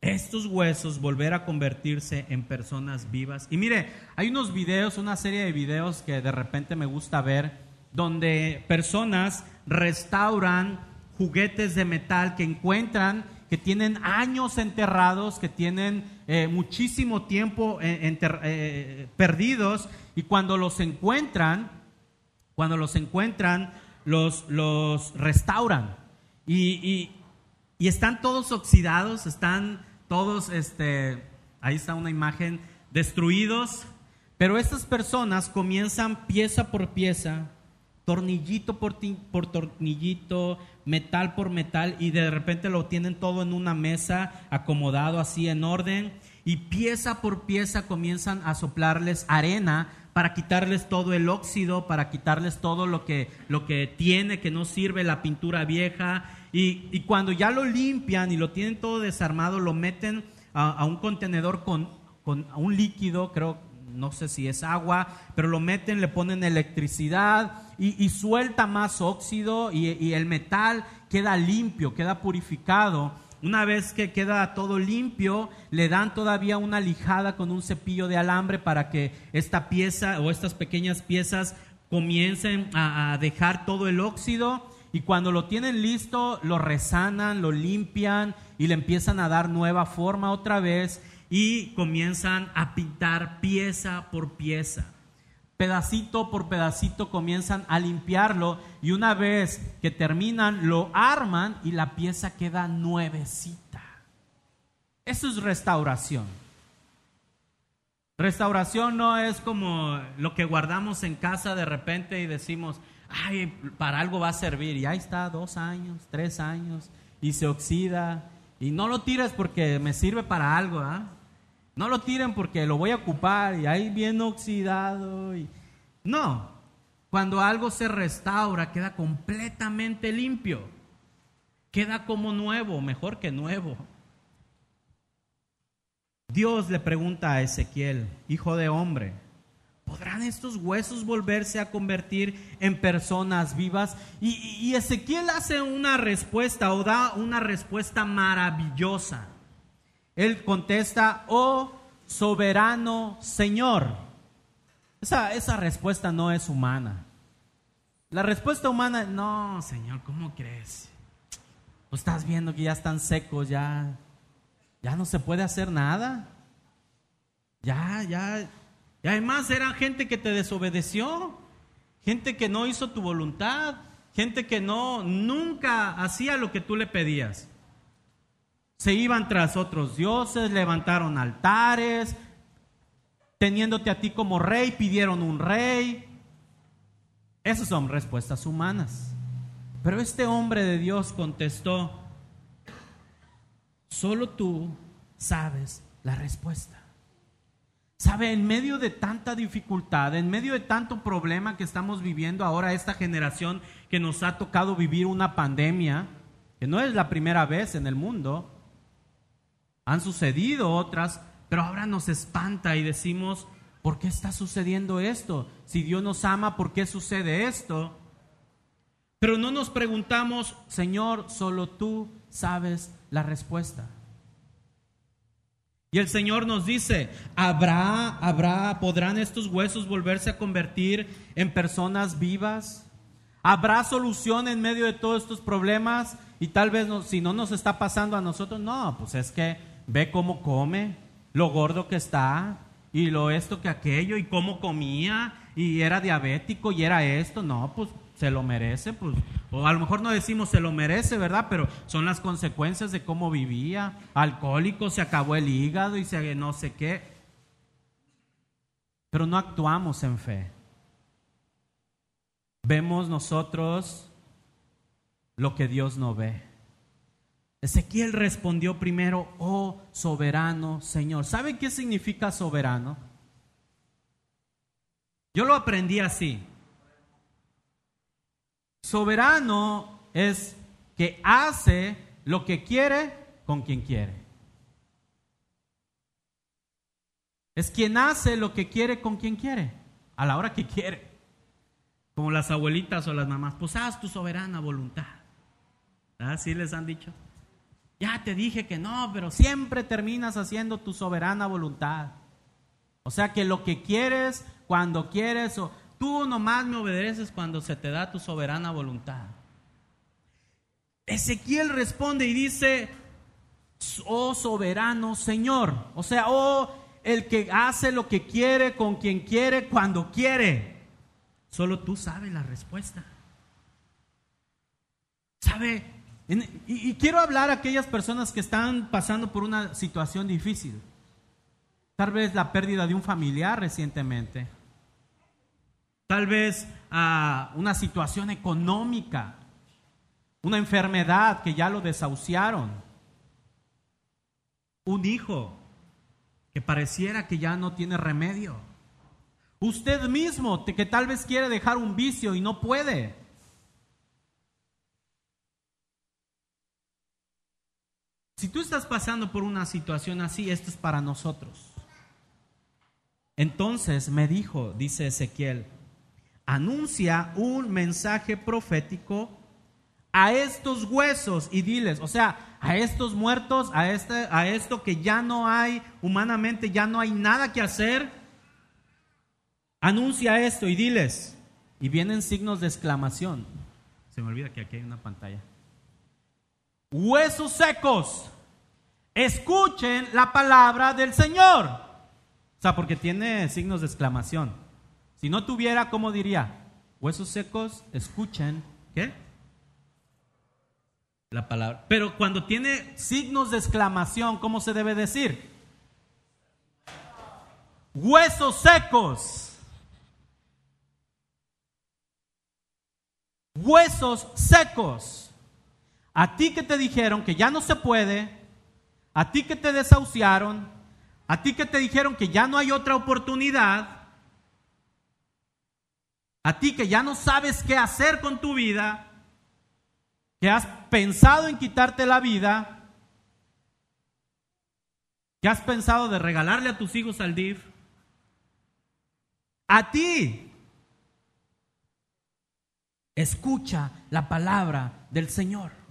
estos huesos volver a convertirse en personas vivas? Y mire, hay unos videos, una serie de videos que de repente me gusta ver, donde personas restauran juguetes de metal que encuentran que tienen años enterrados, que tienen eh, muchísimo tiempo eh, eh, perdidos, y cuando los encuentran, cuando los encuentran, los, los restauran. Y, y, están todos oxidados, están todos, este, ahí está una imagen, destruidos. Pero estas personas comienzan pieza por pieza, tornillito por, por tornillito, metal por metal, y de repente lo tienen todo en una mesa, acomodado así en orden, y pieza por pieza comienzan a soplarles arena para quitarles todo el óxido, para quitarles todo lo que, lo que tiene, que no sirve la pintura vieja. Y, cuando ya lo limpian y lo tienen todo desarmado, lo meten a, un contenedor con, con un líquido, creo, no sé si es agua, pero lo meten, le ponen electricidad y, suelta más óxido y, el metal queda limpio, queda purificado. Una vez que queda todo limpio, le dan todavía una lijada con un cepillo de alambre para que esta pieza o estas pequeñas piezas comiencen a, dejar todo el óxido y cuando lo tienen listo lo resanan, lo limpian y le empiezan a dar nueva forma otra vez y comienzan a pintar pieza por pieza pedacito por pedacito comienzan a limpiarlo y una vez que terminan lo arman y la pieza queda nuevecita. Eso es restauración. Restauración no es como lo que guardamos en casa de repente y decimos, ay, para algo va a servir. Y ahí está, dos años, tres años, y se oxida. Y no lo tires porque me sirve para algo, ¿ah? No lo tiren porque lo voy a ocupar y ahí bien oxidado. Y... No, cuando algo se restaura queda completamente limpio. Queda como nuevo, mejor que nuevo. Dios le pregunta a Ezequiel, hijo de hombre, ¿podrán estos huesos volverse a convertir en personas vivas? Y, y, Ezequiel hace una respuesta o da una respuesta maravillosa. Él contesta, oh soberano Señor. Esa, esa respuesta no es humana. La respuesta humana, no, Señor, ¿cómo crees? Pues estás viendo que ya están secos, ya, ya no se puede hacer nada. Ya, ya. Y además era gente que te desobedeció, gente que no hizo tu voluntad, gente que no, nunca hacía lo que tú le pedías se iban tras otros dioses, levantaron altares, teniéndote a ti como rey, pidieron un rey. Esas son respuestas humanas. Pero este hombre de Dios contestó, solo tú sabes la respuesta. Sabe, en medio de tanta dificultad, en medio de tanto problema que estamos viviendo ahora, esta generación que nos ha tocado vivir una pandemia, que no es la primera vez en el mundo, han sucedido otras, pero ahora nos espanta y decimos, ¿por qué está sucediendo esto? Si Dios nos ama, ¿por qué sucede esto? Pero no nos preguntamos, Señor, solo tú sabes la respuesta. Y el Señor nos dice, ¿habrá, habrá, podrán estos huesos volverse a convertir en personas vivas? ¿Habrá solución en medio de todos estos problemas? Y tal vez si no nos está pasando a nosotros, no, pues es que ve cómo come, lo gordo que está, y lo esto que aquello, y cómo comía, y era diabético, y era esto, no, pues se lo merece, pues, o a lo mejor no decimos se lo merece, ¿verdad? Pero son las consecuencias de cómo vivía, alcohólico, se acabó el hígado y se no sé qué. Pero no actuamos en fe. vemos nosotros lo que Dios no ve. Ezequiel respondió primero, oh soberano Señor. ¿Sabe qué significa soberano? Yo lo aprendí así. Soberano es que hace lo que quiere con quien quiere. Es quien hace lo que quiere con quien quiere, a la hora que quiere. Como las abuelitas o las mamás, pues haz tu soberana voluntad. Así les han dicho. Ya te dije que no, pero siempre terminas haciendo tu soberana voluntad. O sea que lo que quieres, cuando quieres, o tú nomás me obedeces cuando se te da tu soberana voluntad. Ezequiel responde y dice, oh soberano Señor. O sea, oh el que hace lo que quiere con quien quiere cuando quiere. Solo tú sabes la respuesta. ¿Sabe? Y, quiero hablar a aquellas personas que están pasando por una situación difícil. Tal vez la pérdida de un familiar recientemente. Tal vez ah, una situación económica. Una enfermedad que ya lo desahuciaron. Un hijo que pareciera que ya no tiene remedio. Usted mismo, que tal vez quiere dejar un vicio y no puede. Si tú estás pasando por una situación así, esto es para nosotros. Entonces me dijo, dice Ezequiel, anuncia un mensaje profético a estos huesos y diles, o sea, a estos muertos, a, este, a esto que ya no hay, humanamente ya no hay nada que hacer, anuncia esto y diles. Y vienen signos de exclamación. Se me olvida que aquí hay una pantalla. Huesos secos, escuchen la palabra del Señor. O sea, porque tiene signos de exclamación. Si no tuviera, ¿cómo diría? Huesos secos, escuchen, ¿qué? la palabra. Pero cuando tiene signos de exclamación, ¿cómo se debe decir? Huesos secos. Huesos secos. A ti que te dijeron que ya no se puede, a ti que te desahuciaron, a ti que te dijeron que ya no hay otra oportunidad, a ti que ya no sabes qué hacer con tu vida, que has pensado en quitarte la vida, que has pensado de regalarle a tus hijos al DIF, a ti, escucha la palabra del Señor.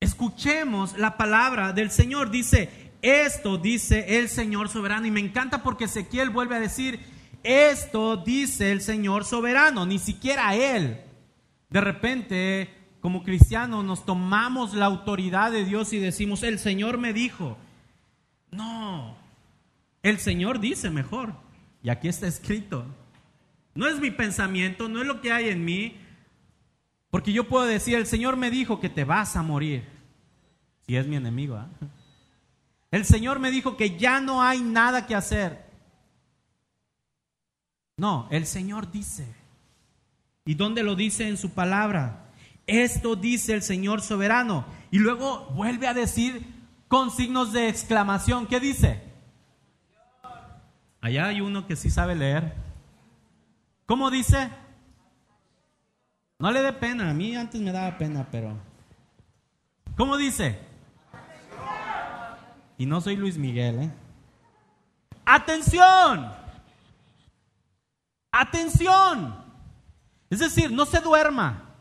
Escuchemos la palabra del Señor. Dice, esto dice el Señor soberano. Y me encanta porque Ezequiel vuelve a decir, esto dice el Señor soberano, ni siquiera Él. De repente, como cristianos, nos tomamos la autoridad de Dios y decimos, el Señor me dijo. No, el Señor dice mejor. Y aquí está escrito. No es mi pensamiento, no es lo que hay en mí. Porque yo puedo decir, el Señor me dijo que te vas a morir. Si es mi enemigo. ¿ah? El Señor me dijo que ya no hay nada que hacer. No, el Señor dice. ¿Y dónde lo dice en su palabra? Esto dice el Señor soberano. Y luego vuelve a decir con signos de exclamación. ¿Qué dice? Allá hay uno que sí sabe leer. ¿Cómo dice? No le dé pena. A mí antes me daba pena, pero... ¿Cómo dice? Y no soy Luis Miguel, ¿eh? Atención. Atención. Es decir, no se duerma,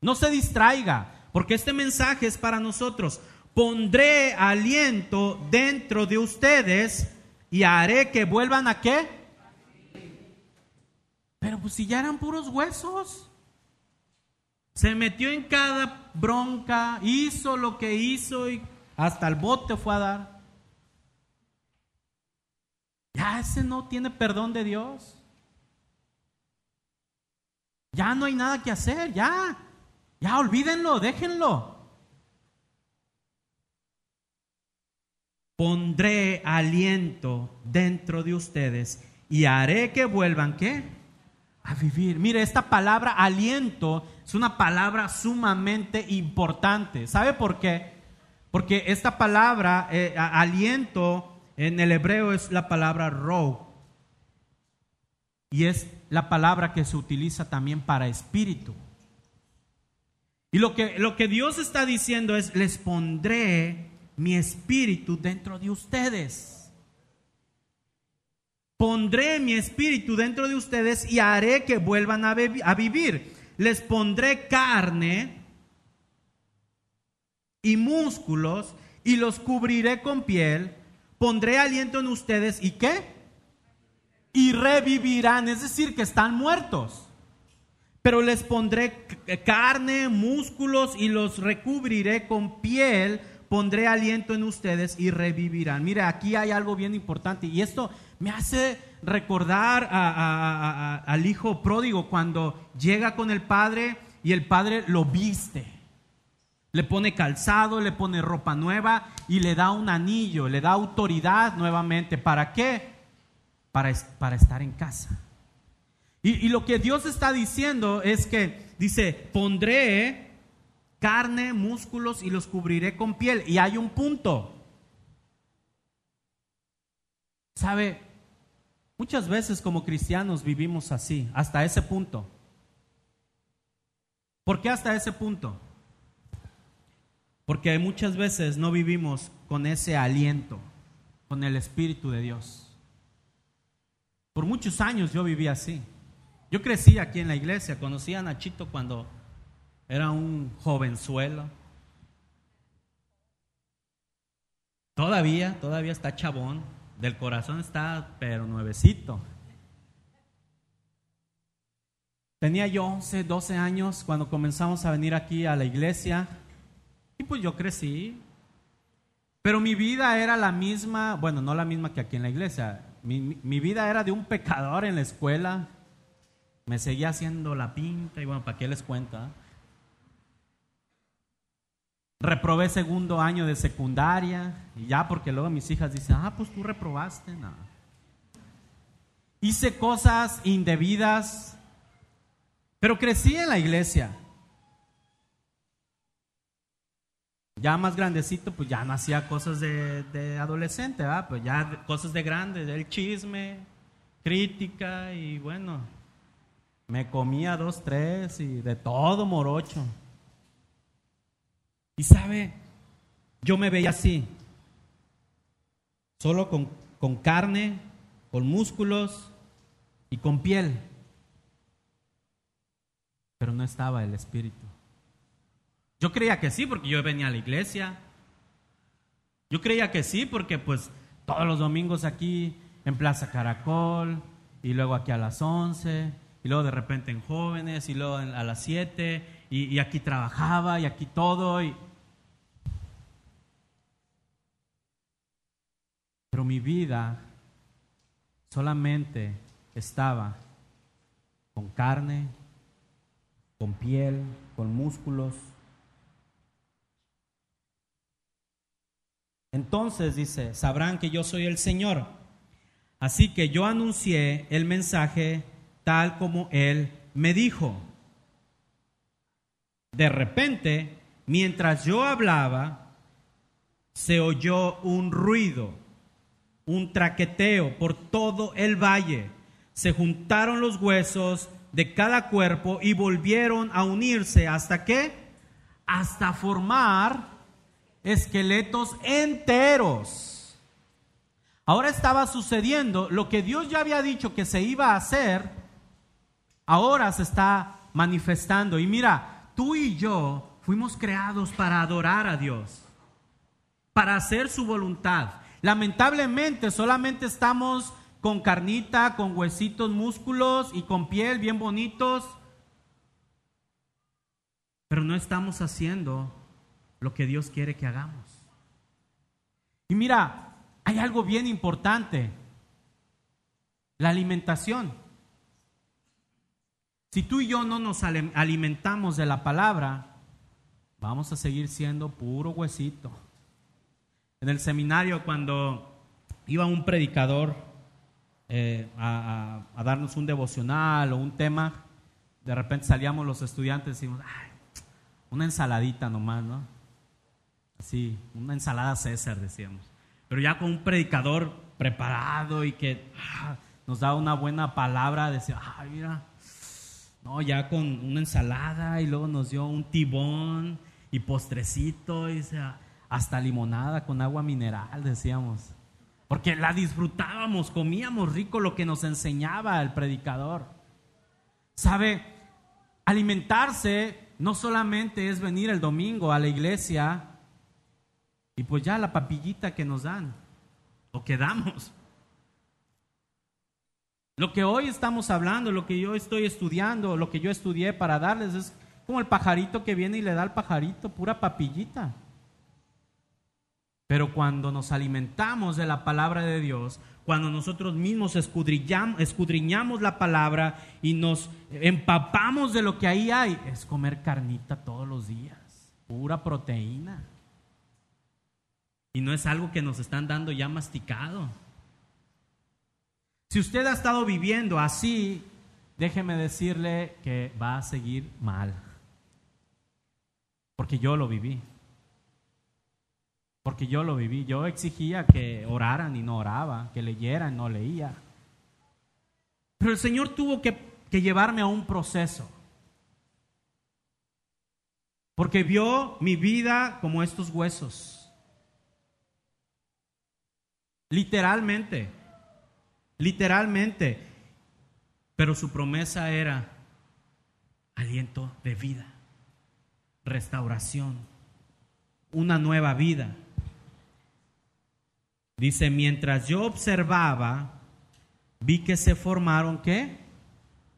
no se distraiga, porque este mensaje es para nosotros. Pondré aliento dentro de ustedes y haré que vuelvan a qué? Pero pues si ya eran puros huesos. Se metió en cada bronca, hizo lo que hizo y hasta el bote fue a dar. Ya ese no tiene perdón de Dios. Ya no hay nada que hacer, ya. Ya olvídenlo, déjenlo. Pondré aliento dentro de ustedes y haré que vuelvan, ¿qué? A vivir. Mire, esta palabra aliento es una palabra sumamente importante. ¿Sabe por qué? Porque esta palabra, eh, aliento, en el hebreo es la palabra ro. Y es la palabra que se utiliza también para espíritu. Y lo que, lo que Dios está diciendo es, les pondré mi espíritu dentro de ustedes. Pondré mi espíritu dentro de ustedes y haré que vuelvan a, a vivir. Les pondré carne y músculos y los cubriré con piel. Pondré aliento en ustedes y qué? Y revivirán, es decir, que están muertos pero les pondré carne, músculos y los recubriré con piel, pondré aliento en ustedes y revivirán. Mire, aquí hay algo bien importante y esto me hace recordar al hijo pródigo cuando llega con el padre y el padre lo viste. Le pone calzado, le pone ropa nueva y le da un anillo, le da autoridad nuevamente. ¿Para qué? Para, para estar en casa. Y, lo que Dios está diciendo es que dice, pondré carne, músculos y los cubriré con piel. Y hay un punto. ¿Sabe? Muchas veces como cristianos vivimos así, hasta ese punto. ¿Por qué hasta ese punto? Porque muchas veces no vivimos con ese aliento, con el Espíritu de Dios. Por muchos años yo viví así. Yo crecí aquí en la iglesia, conocí a Nachito cuando era un jovenzuelo. Todavía, todavía está chabón, del corazón está, pero nuevecito. Tenía yo 11, 12 años cuando comenzamos a venir aquí a la iglesia y pues yo crecí. Pero mi vida era la misma, bueno, no la misma que aquí en la iglesia. Mi, mi vida era de un pecador en la escuela, me seguía haciendo la pinta y bueno, ¿para qué les cuenta? Reprobé segundo año de secundaria y ya porque luego mis hijas dicen, ah, pues tú reprobaste. No. Hice cosas indebidas, pero crecí en la iglesia. Ya más grandecito, pues ya no hacía cosas de, adolescente. Pues ya cosas de grande, del chisme, crítica y bueno, me comía dos, tres y de todo morocho. Y sabe, yo me veía así, solo con, con carne, con músculos y con piel. Pero no estaba el Espíritu. Yo creía que sí porque yo venía a la iglesia. Yo creía que sí porque pues todos los domingos aquí en Plaza Caracol y luego aquí a las 11 y luego de repente en jóvenes, y luego a las 7, y, aquí trabajaba, y aquí todo. Y... Pero mi vida solamente estaba con carne, con piel, con músculos. Entonces dice, sabrán que yo soy el Señor. Así que yo anuncié el mensaje tal como él me dijo. De repente, mientras yo hablaba, se oyó un ruido, un traqueteo por todo el valle. Se juntaron los huesos de cada cuerpo y volvieron a unirse. ¿Hasta qué? Hasta formar esqueletos enteros. Ahora estaba sucediendo lo que Dios ya había dicho que se iba a hacer ahora se está manifestando. Y mira, tú y yo fuimos creados para adorar a Dios, para hacer su voluntad. Lamentablemente solamente estamos con carnita, con huesitos, músculos y con piel bien bonitos, pero no estamos haciendo lo que Dios quiere que hagamos. Y mira, hay algo bien importante, la alimentación. Si tú y yo no nos alimentamos de la palabra, vamos a seguir siendo puro huesito. En el seminario cuando iba un predicador eh, a, darnos un devocional o un tema, de repente salíamos los estudiantes y decimos, Ay, una ensaladita nomás, ¿no? Así, una ensalada César, decíamos. Pero ya con un predicador preparado y que ah, nos da una buena palabra, decía, ay, mira, no, ya con una ensalada y luego nos dio un tibón y postrecito y hasta limonada con agua mineral, decíamos. Porque la disfrutábamos, comíamos rico lo que nos enseñaba el predicador. ¿Sabe? Alimentarse no solamente es venir el domingo a la iglesia y pues ya la papillita que nos dan o que damos. Lo que hoy estamos hablando, lo que yo estoy estudiando, lo que yo estudié para darles es como el pajarito que viene y le da al pajarito pura papillita. Pero cuando nos alimentamos de la palabra de Dios, cuando nosotros mismos escudriñamos, la palabra y nos empapamos de lo que ahí hay, es comer carnita todos los días, pura proteína. Y no es algo que nos están dando ya masticado. Si usted ha estado viviendo así, déjeme decirle que va a seguir mal. Porque yo lo viví porque yo lo viví. Yo exigía que oraran y no oraba, que leyeran y no leía. Pero el Señor tuvo que, que llevarme a un proceso. Porque vio mi vida como estos huesos. Literalmente. Literalmente. Pero su promesa era aliento de vida, restauración, una nueva vida. Dice, mientras yo observaba, vi que se formaron qué?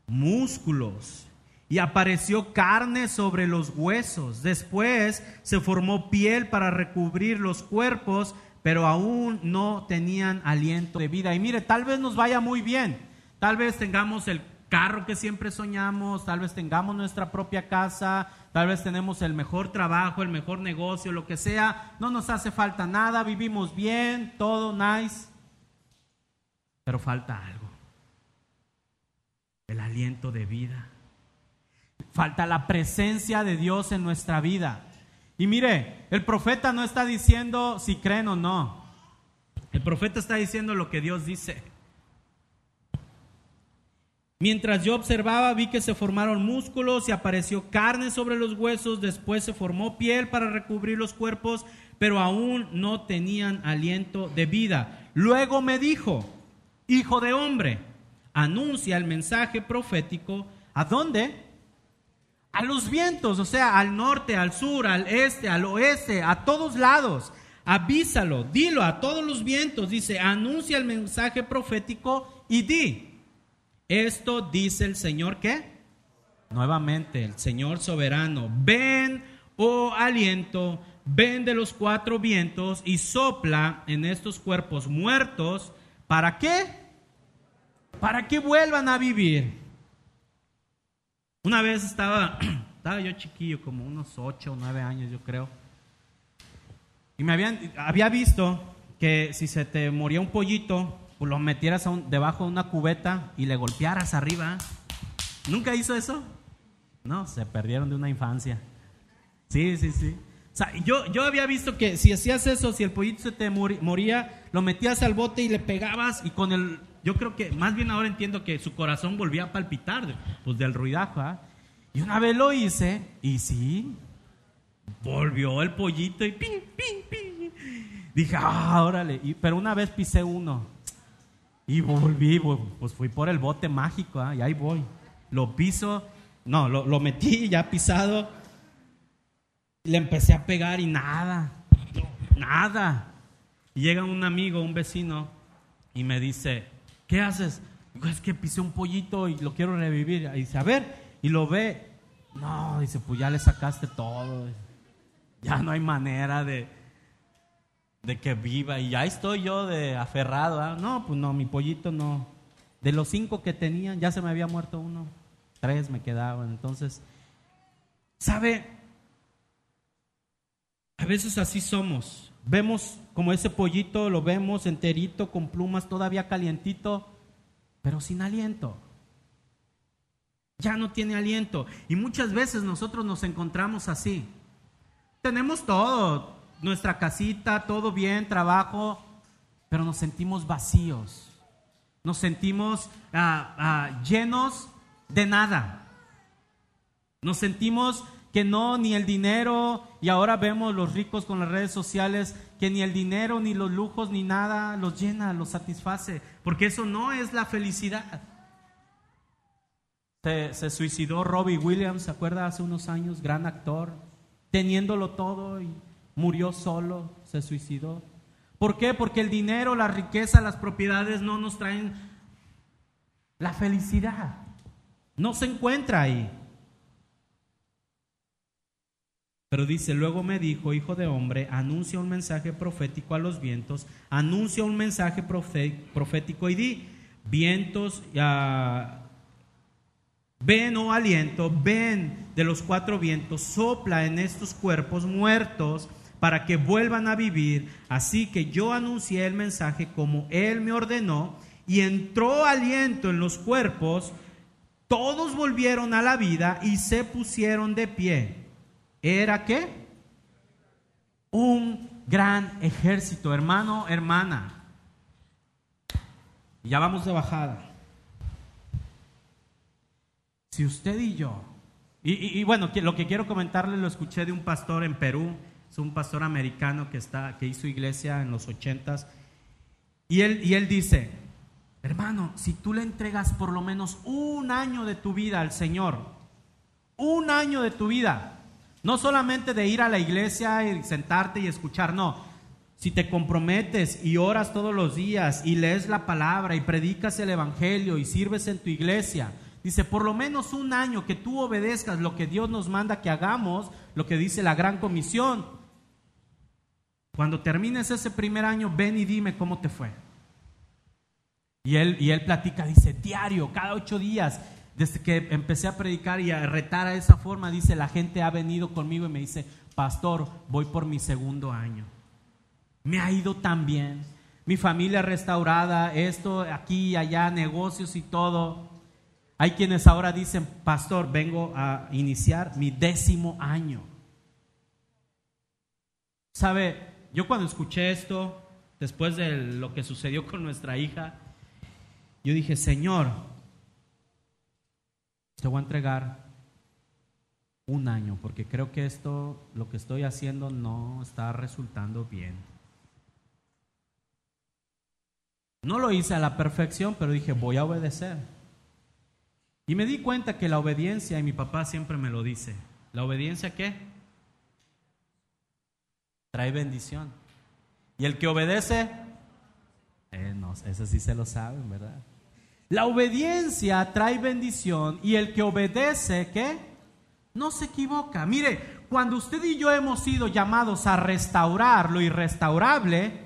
Músculos. Y apareció carne sobre los huesos. Después se formó piel para recubrir los cuerpos, pero aún no tenían aliento de vida. Y mire, tal vez nos vaya muy bien. Tal vez tengamos el carro que siempre soñamos, tal vez tengamos nuestra propia casa, tal vez tenemos el mejor trabajo, el mejor negocio, lo que sea, no nos hace falta nada, vivimos bien, todo nice, pero falta algo, el aliento de vida, falta la presencia de Dios en nuestra vida. Y mire, el profeta no está diciendo si creen o no, el profeta está diciendo lo que Dios dice. Mientras yo observaba, vi que se formaron músculos y apareció carne sobre los huesos, después se formó piel para recubrir los cuerpos, pero aún no tenían aliento de vida. Luego me dijo, hijo de hombre, anuncia el mensaje profético, ¿a dónde? A los vientos, o sea, al norte, al sur, al este, al oeste, a todos lados. Avísalo, dilo a todos los vientos, dice, anuncia el mensaje profético y di esto dice el Señor ¿qué? Nuevamente, el Señor soberano, ven, oh aliento, ven de los cuatro vientos y sopla en estos cuerpos muertos. ¿Para qué? Para que vuelvan a vivir. Una vez estaba, estaba yo chiquillo, como unos ocho o nueve años yo creo. Y me habían, había visto que si se te moría un pollito, pues lo metieras debajo de una cubeta y le golpearas arriba. ¿Nunca hizo eso? No, se perdieron de una infancia. Sí, sí, sí. O sea, yo, yo había visto que si hacías eso, si el pollito se te moría, lo metías al bote y le pegabas y con el... Yo creo que más bien ahora entiendo que su corazón volvía a palpitar, pues del ruidajo. ¿ah? Y una vez lo hice y sí, volvió el pollito y pin, pin, pin. Dije, ah, órale. pero una vez pisé uno y volví, pues fui por el bote mágico, ¿ah? y ahí voy. Lo piso, no, lo, lo metí ya pisado. Le empecé a pegar y nada, nada. Y llega un amigo, un vecino, y me dice, ¿qué haces? es que pisé un pollito y lo quiero revivir. Y dice, a ver, y lo ve. No, dice, pues ya le sacaste todo. Ya no hay manera de, de que viva. Y ya estoy yo de aferrado. ¿ah? No, pues no, mi pollito no. De los cinco que tenían, ya se me había muerto uno. Tres me quedaban. Entonces, ¿sabe? A veces así somos. Vemos como ese pollito, lo vemos enterito, con plumas, todavía calientito. pero sin aliento. Ya no tiene aliento. Y muchas veces nosotros nos encontramos así. Tenemos todo, nuestra casita, todo bien, trabajo, pero nos sentimos vacíos. Nos sentimos ah, ah, llenos de nada. Nos sentimos que no, ni el dinero, y ahora vemos los ricos con las redes sociales, que ni el dinero, ni los lujos, ni nada los llena, los satisface, porque eso no es la felicidad. Se, se suicidó Robbie Williams, ¿se acuerda? Hace unos años, gran actor, teniéndolo todo y murió solo, se suicidó. ¿Por qué? Porque el dinero, la riqueza, las propiedades no nos traen la felicidad. No se encuentra ahí. Pero dice, luego me dijo, hijo de hombre, anuncia un mensaje profético a los vientos, anuncia un mensaje profético y di, vientos, ven, oh aliento, ven de los cuatro vientos, sopla en estos cuerpos muertos para que vuelvan a vivir. Así que yo anuncié el mensaje como él me ordenó y entró aliento en los cuerpos, todos volvieron a la vida y se pusieron de pie era qué? Un gran ejército, hermano, hermana. Ya vamos de bajada. Si usted y yo, y, bueno, lo que quiero comentarle lo escuché de un pastor en Perú, es un pastor americano que, está, que hizo iglesia en los ochentas, y él, y él dice, hermano, si tú le entregas por lo menos un año de tu vida al Señor, un año de tu vida, no solamente de ir a la iglesia y sentarte y escuchar, no. Si te comprometes y oras todos los días y lees la palabra y predicas el Evangelio y sirves en tu iglesia, dice, por lo menos un año que tú obedezcas lo que Dios nos manda que hagamos, lo que dice la gran comisión. Cuando termines ese primer año, ven y dime cómo te fue. Y él, y él platica, dice, diario, cada ocho días, desde que empecé a predicar y a retar a esa forma, dice, la gente ha venido conmigo y me dice, pastor, voy por mi segundo año. Me ha ido tan bien. Mi familia restaurada, esto, aquí allá, negocios y todo. Hay quienes ahora dicen, pastor, vengo a iniciar mi décimo año. ¿Sabe? Yo cuando escuché esto, después de lo que sucedió con nuestra hija, yo dije, Señor, te voy a entregar un año porque creo que esto, lo que estoy haciendo no está resultando bien. No lo hice a la perfección, pero dije, voy a obedecer. Y me di cuenta que la obediencia, y mi papá siempre me lo dice, ¿la obediencia qué? Trae bendición. Y el que obedece, eh, no, eso sí se lo saben, ¿verdad? La obediencia trae bendición y el que obedece, ¿qué? No se equivoca. Mire, cuando usted y yo hemos sido llamados a restaurar lo irrestaurable,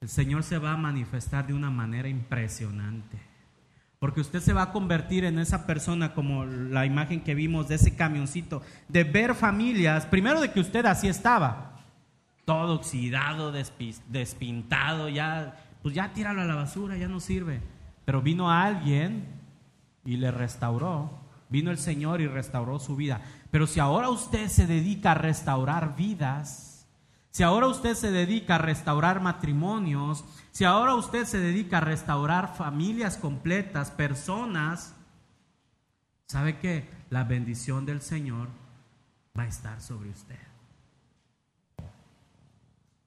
el Señor se va a manifestar de una manera impresionante. Porque usted se va a convertir en esa persona como la imagen que vimos de ese camioncito, de ver familias, primero de que usted así estaba, todo oxidado, despintado, ya, pues ya tíralo a la basura, ya no sirve. Pero vino alguien y le restauró. Vino el Señor y restauró su vida. Pero si ahora usted se dedica a restaurar vidas, si ahora usted se dedica a restaurar matrimonios, si ahora usted se dedica a restaurar familias completas, personas, ¿sabe que La bendición del Señor va a estar sobre usted.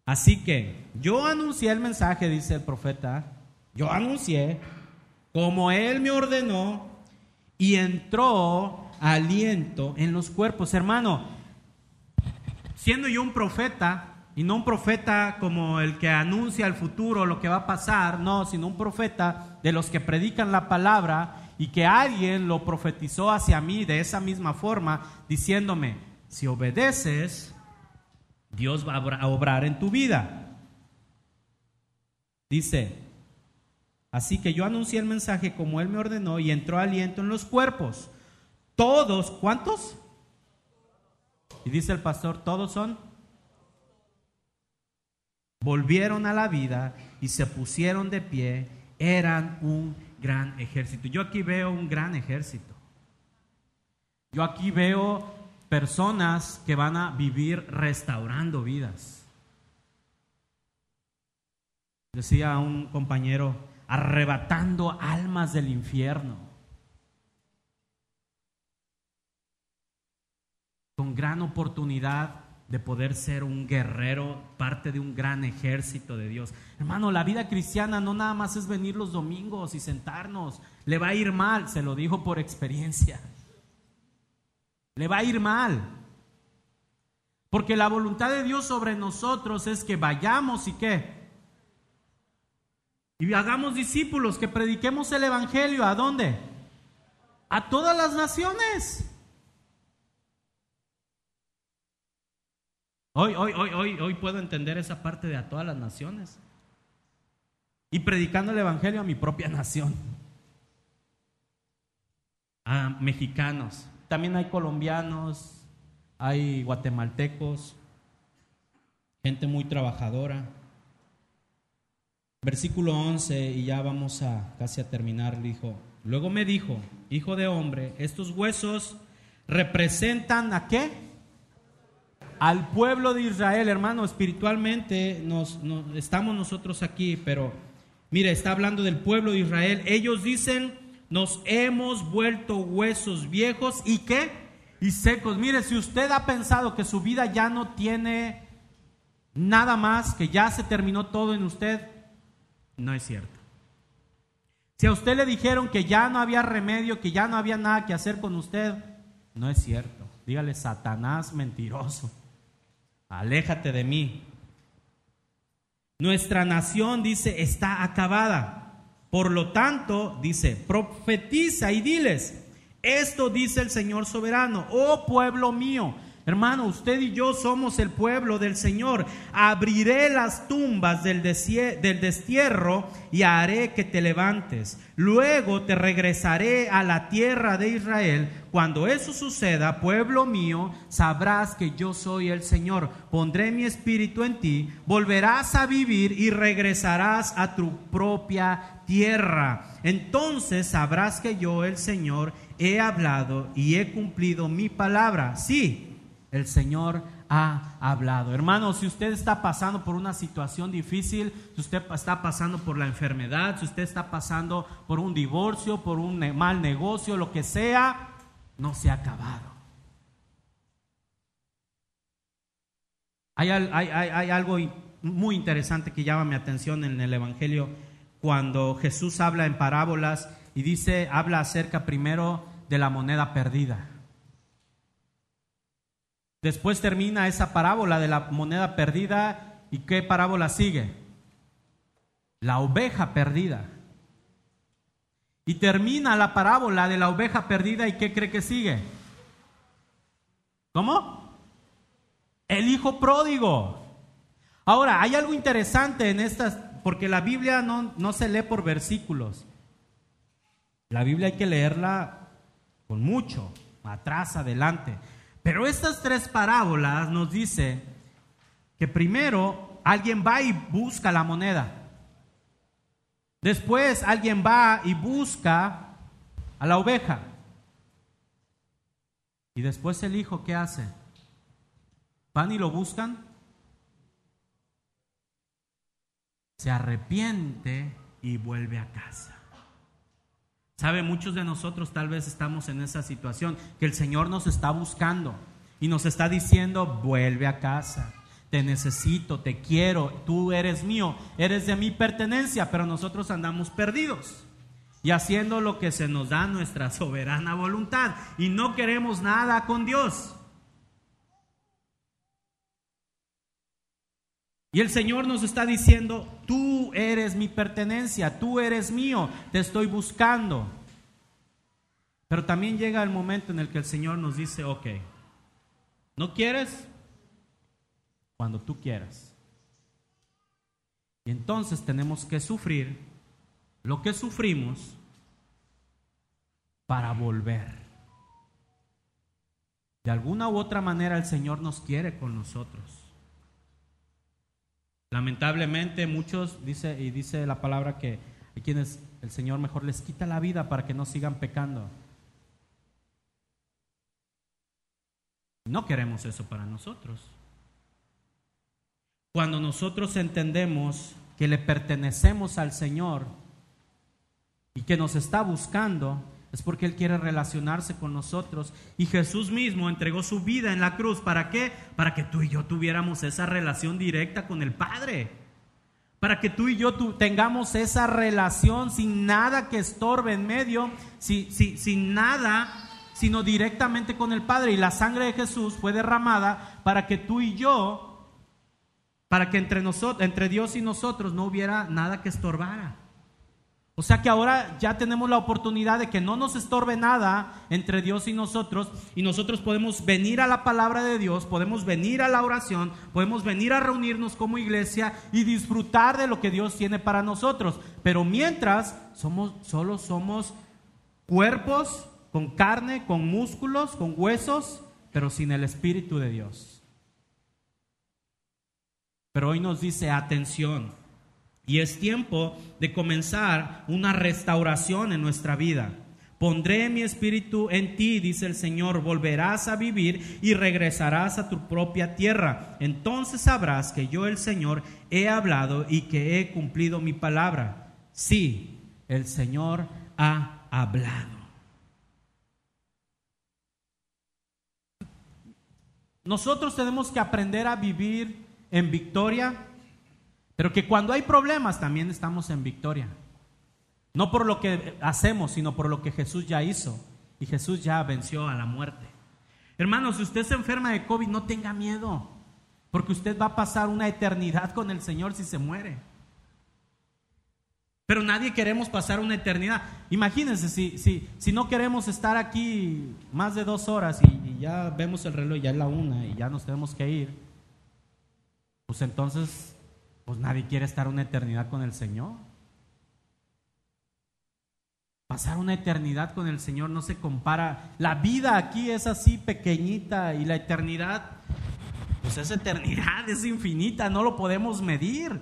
Así que yo anuncié el mensaje, dice el profeta, yo anuncié como Él me ordenó, y entró aliento en los cuerpos. Hermano, siendo yo un profeta, y no un profeta como el que anuncia el futuro, lo que va a pasar, no, sino un profeta de los que predican la palabra y que alguien lo profetizó hacia mí de esa misma forma, diciéndome, si obedeces, Dios va a obrar en tu vida. Dice, Así que yo anuncié el mensaje como Él me ordenó y entró aliento en los cuerpos. Todos, ¿cuántos? Y dice el pastor, todos son. Volvieron a la vida y se pusieron de pie. Eran un gran ejército. Yo aquí veo un gran ejército. Yo aquí veo personas que van a vivir restaurando vidas. Decía un compañero, arrebatando almas del infierno. Con gran oportunidad de poder ser un guerrero, parte de un gran ejército de Dios. Hermano, la vida cristiana no nada más es venir los domingos y sentarnos. Le va a ir mal, se lo digo por experiencia. Le va a ir mal. Porque la voluntad de Dios sobre nosotros es que vayamos y qué. Y hagamos discípulos, que prediquemos el Evangelio. ¿A dónde? A todas las naciones. Hoy, hoy, hoy, hoy, hoy puedo entender esa parte de a todas las naciones. Y predicando el Evangelio a mi propia nación. A mexicanos. También hay colombianos, hay guatemaltecos, gente muy trabajadora. Versículo 11, y ya vamos a casi a terminar, dijo. Luego me dijo, hijo de hombre, estos huesos representan a qué? al pueblo de Israel, hermano, espiritualmente nos, estamos nosotros aquí, pero mire, está hablando del pueblo de Israel. Ellos dicen, nos hemos vuelto huesos viejos y qué? Y secos. Mire, si usted ha pensado que su vida ya no tiene nada más, que ya se terminó todo en usted, no es cierto. Si a usted le dijeron que ya no había remedio, que ya no había nada que hacer con usted, no es cierto. Dígale, Satanás mentiroso aléjate de mí. Nuestra nación, dice, está acabada. Por lo tanto, dice, profetiza y diles, esto dice el Señor soberano, oh pueblo mío, Hermano, usted y yo somos el pueblo del Señor. Abriré las tumbas del, destierro y haré que te levantes. Luego te regresaré a la tierra de Israel. Cuando eso suceda, pueblo mío, sabrás que yo soy el Señor. Pondré mi espíritu en ti, volverás a vivir y regresarás a tu propia tierra. Entonces sabrás que yo, el Señor, he hablado y he cumplido mi palabra. Sí el Señor ha hablado. Hermano, si usted está pasando por una situación difícil, si usted está pasando por la enfermedad, si usted está pasando por un divorcio, por un mal negocio, lo que sea, no se ha acabado. Hay, hay algo muy interesante que llama mi atención en el Evangelio cuando Jesús habla en parábolas y dice, habla acerca primero de la moneda perdida. Después termina esa parábola de la moneda perdida y ¿qué parábola sigue? La oveja perdida. Y termina la parábola de la oveja perdida y ¿qué cree que sigue? ¿Cómo? El hijo pródigo. Ahora, hay algo interesante en estas, porque la Biblia no, no se lee por versículos. La Biblia hay que leerla con mucho, atrás, adelante. Pero estas tres parábolas nos dice que primero alguien va y busca la moneda. Después alguien va y busca a la oveja. Y después el hijo, ¿qué hace? Van y lo buscan. Se arrepiente y vuelve a casa. Sabe, muchos de nosotros tal vez estamos en esa situación, que el Señor nos está buscando y nos está diciendo, vuelve a casa, te necesito, te quiero, tú eres mío, eres de mi pertenencia, pero nosotros andamos perdidos y haciendo lo que se nos da nuestra soberana voluntad y no queremos nada con Dios. Y el Señor nos está diciendo, tú eres mi pertenencia, tú eres mío, te estoy buscando. Pero también llega el momento en el que el Señor nos dice, ok, ¿no quieres? Cuando tú quieras. Y entonces tenemos que sufrir lo que sufrimos para volver. De alguna u otra manera el Señor nos quiere con nosotros. Lamentablemente muchos, dice, y dice la palabra que hay quienes el Señor mejor les quita la vida para que no sigan pecando. No queremos eso para nosotros. Cuando nosotros entendemos que le pertenecemos al Señor y que nos está buscando, es porque Él quiere relacionarse con nosotros. Y Jesús mismo entregó su vida en la cruz. ¿Para qué? Para que tú y yo tuviéramos esa relación directa con el Padre. Para que tú y yo tengamos esa relación sin nada que estorbe en medio, sin nada sino directamente con el Padre. Y la sangre de Jesús fue derramada para que tú y yo, para que entre, nosotros, entre Dios y nosotros no hubiera nada que estorbara. O sea que ahora ya tenemos la oportunidad de que no nos estorbe nada entre Dios y nosotros y nosotros podemos venir a la palabra de Dios, podemos venir a la oración, podemos venir a reunirnos como iglesia y disfrutar de lo que Dios tiene para nosotros. Pero mientras somos solo somos cuerpos con carne, con músculos, con huesos, pero sin el Espíritu de Dios. Pero hoy nos dice, atención, y es tiempo de comenzar una restauración en nuestra vida. Pondré mi espíritu en ti, dice el Señor, volverás a vivir y regresarás a tu propia tierra. Entonces sabrás que yo el Señor he hablado y que he cumplido mi palabra. Sí, el Señor ha hablado. Nosotros tenemos que aprender a vivir en victoria, pero que cuando hay problemas también estamos en victoria. No por lo que hacemos, sino por lo que Jesús ya hizo. Y Jesús ya venció a la muerte. Hermanos, si usted se enferma de COVID, no tenga miedo, porque usted va a pasar una eternidad con el Señor si se muere. Pero nadie queremos pasar una eternidad. Imagínense, si, si, si no queremos estar aquí más de dos horas y, ya vemos el reloj, ya es la una y ya nos tenemos que ir, pues entonces, pues nadie quiere estar una eternidad con el Señor. Pasar una eternidad con el Señor no se compara. La vida aquí es así pequeñita y la eternidad, pues es eternidad, es infinita, no lo podemos medir.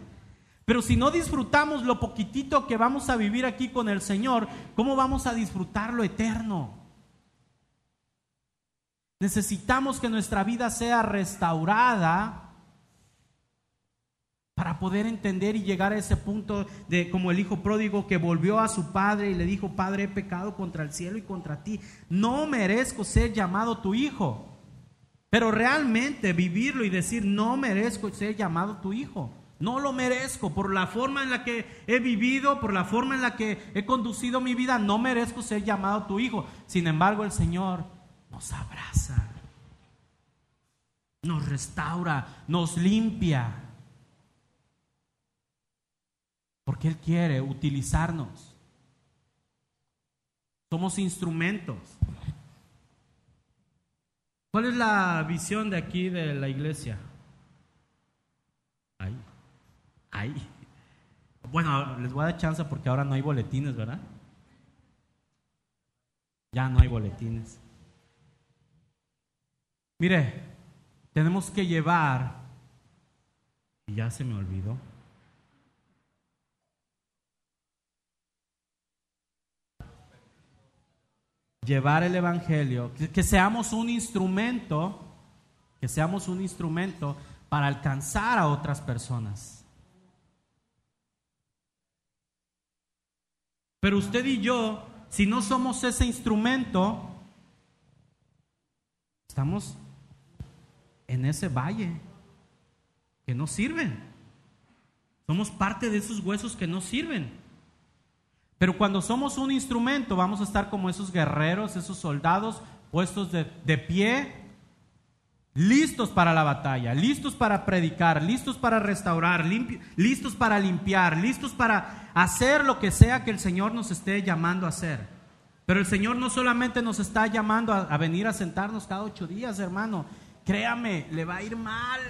Pero si no disfrutamos lo poquitito que vamos a vivir aquí con el Señor, ¿cómo vamos a disfrutar lo eterno? Necesitamos que nuestra vida sea restaurada para poder entender y llegar a ese punto de como el hijo pródigo que volvió a su padre y le dijo, Padre, he pecado contra el cielo y contra ti. No merezco ser llamado tu hijo. Pero realmente vivirlo y decir, no merezco ser llamado tu hijo. No lo merezco por la forma en la que he vivido, por la forma en la que he conducido mi vida. No merezco ser llamado tu hijo. Sin embargo, el Señor nos abraza, nos restaura, nos limpia. Porque Él quiere utilizarnos. Somos instrumentos. ¿Cuál es la visión de aquí de la iglesia? Ahí. Ahí. Bueno, les voy a dar chance porque ahora no hay boletines, ¿verdad? Ya no hay boletines. Mire, tenemos que llevar, y ya se me olvidó, llevar el Evangelio, que, que, seamos un instrumento, que seamos un instrumento para alcanzar a otras personas. Pero usted y yo, si no somos ese instrumento, estamos en ese valle que no sirven. Somos parte de esos huesos que no sirven. Pero cuando somos un instrumento, vamos a estar como esos guerreros, esos soldados puestos de, de pie listos para la batalla, listos para predicar, listos para restaurar, listos para limpiar, listos para hacer lo que sea que el Señor nos esté llamando a hacer. Pero el Señor no solamente nos está llamando a, a venir a sentarnos cada ocho días, hermano. Créame, le va a ir mal.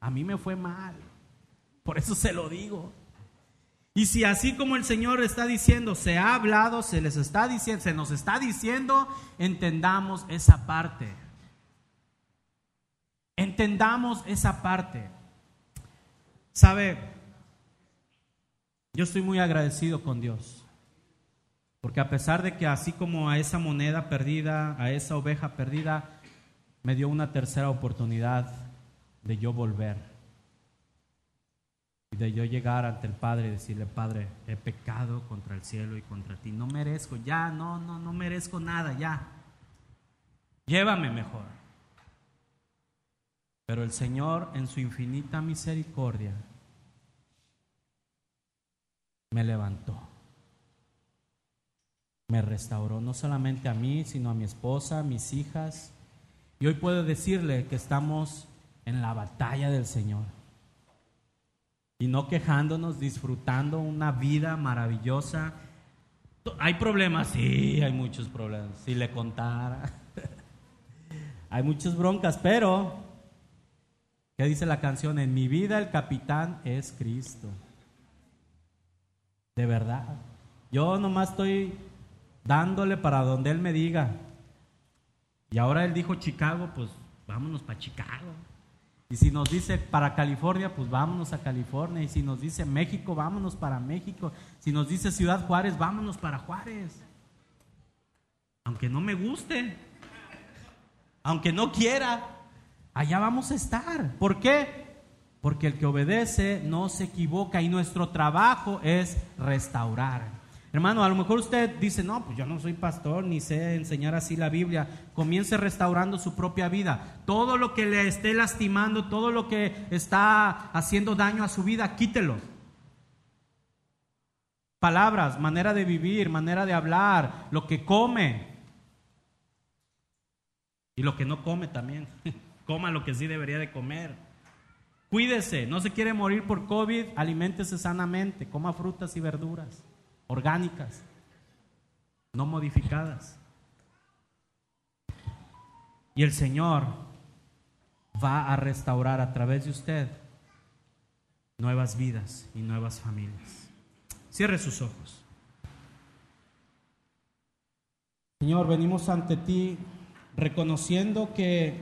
A mí me fue mal. Por eso se lo digo. Y si así como el Señor está diciendo, se ha hablado, se les está diciendo, se nos está diciendo, entendamos esa parte. Entendamos esa parte. ¿Sabe? Yo estoy muy agradecido con Dios. Porque a pesar de que así como a esa moneda perdida, a esa oveja perdida, me dio una tercera oportunidad de yo volver. De yo llegar ante el Padre y decirle, Padre, he pecado contra el cielo y contra ti. No merezco, ya, no, no, no merezco nada, ya. Llévame mejor. Pero el Señor en su infinita misericordia me levantó. Me restauró no solamente a mí, sino a mi esposa, a mis hijas. Y hoy puedo decirle que estamos en la batalla del Señor. Y no quejándonos, disfrutando una vida maravillosa. ¿Hay problemas? Sí, hay muchos problemas. Si le contara. hay muchas broncas, pero, ¿qué dice la canción? En mi vida el capitán es Cristo. De verdad. Yo nomás estoy dándole para donde Él me diga. Y ahora Él dijo Chicago, pues vámonos para Chicago. Y si nos dice para California, pues vámonos a California. Y si nos dice México, vámonos para México. Si nos dice Ciudad Juárez, vámonos para Juárez. Aunque no me guste, aunque no quiera, allá vamos a estar. ¿Por qué? Porque el que obedece no se equivoca y nuestro trabajo es restaurar. Hermano, a lo mejor usted dice, no, pues yo no soy pastor ni sé enseñar así la Biblia. Comience restaurando su propia vida. Todo lo que le esté lastimando, todo lo que está haciendo daño a su vida, quítelo. Palabras, manera de vivir, manera de hablar, lo que come y lo que no come también. Coma lo que sí debería de comer. Cuídese, no se quiere morir por COVID, aliméntese sanamente, coma frutas y verduras orgánicas, no modificadas. Y el Señor va a restaurar a través de usted nuevas vidas y nuevas familias. Cierre sus ojos. Señor, venimos ante ti reconociendo que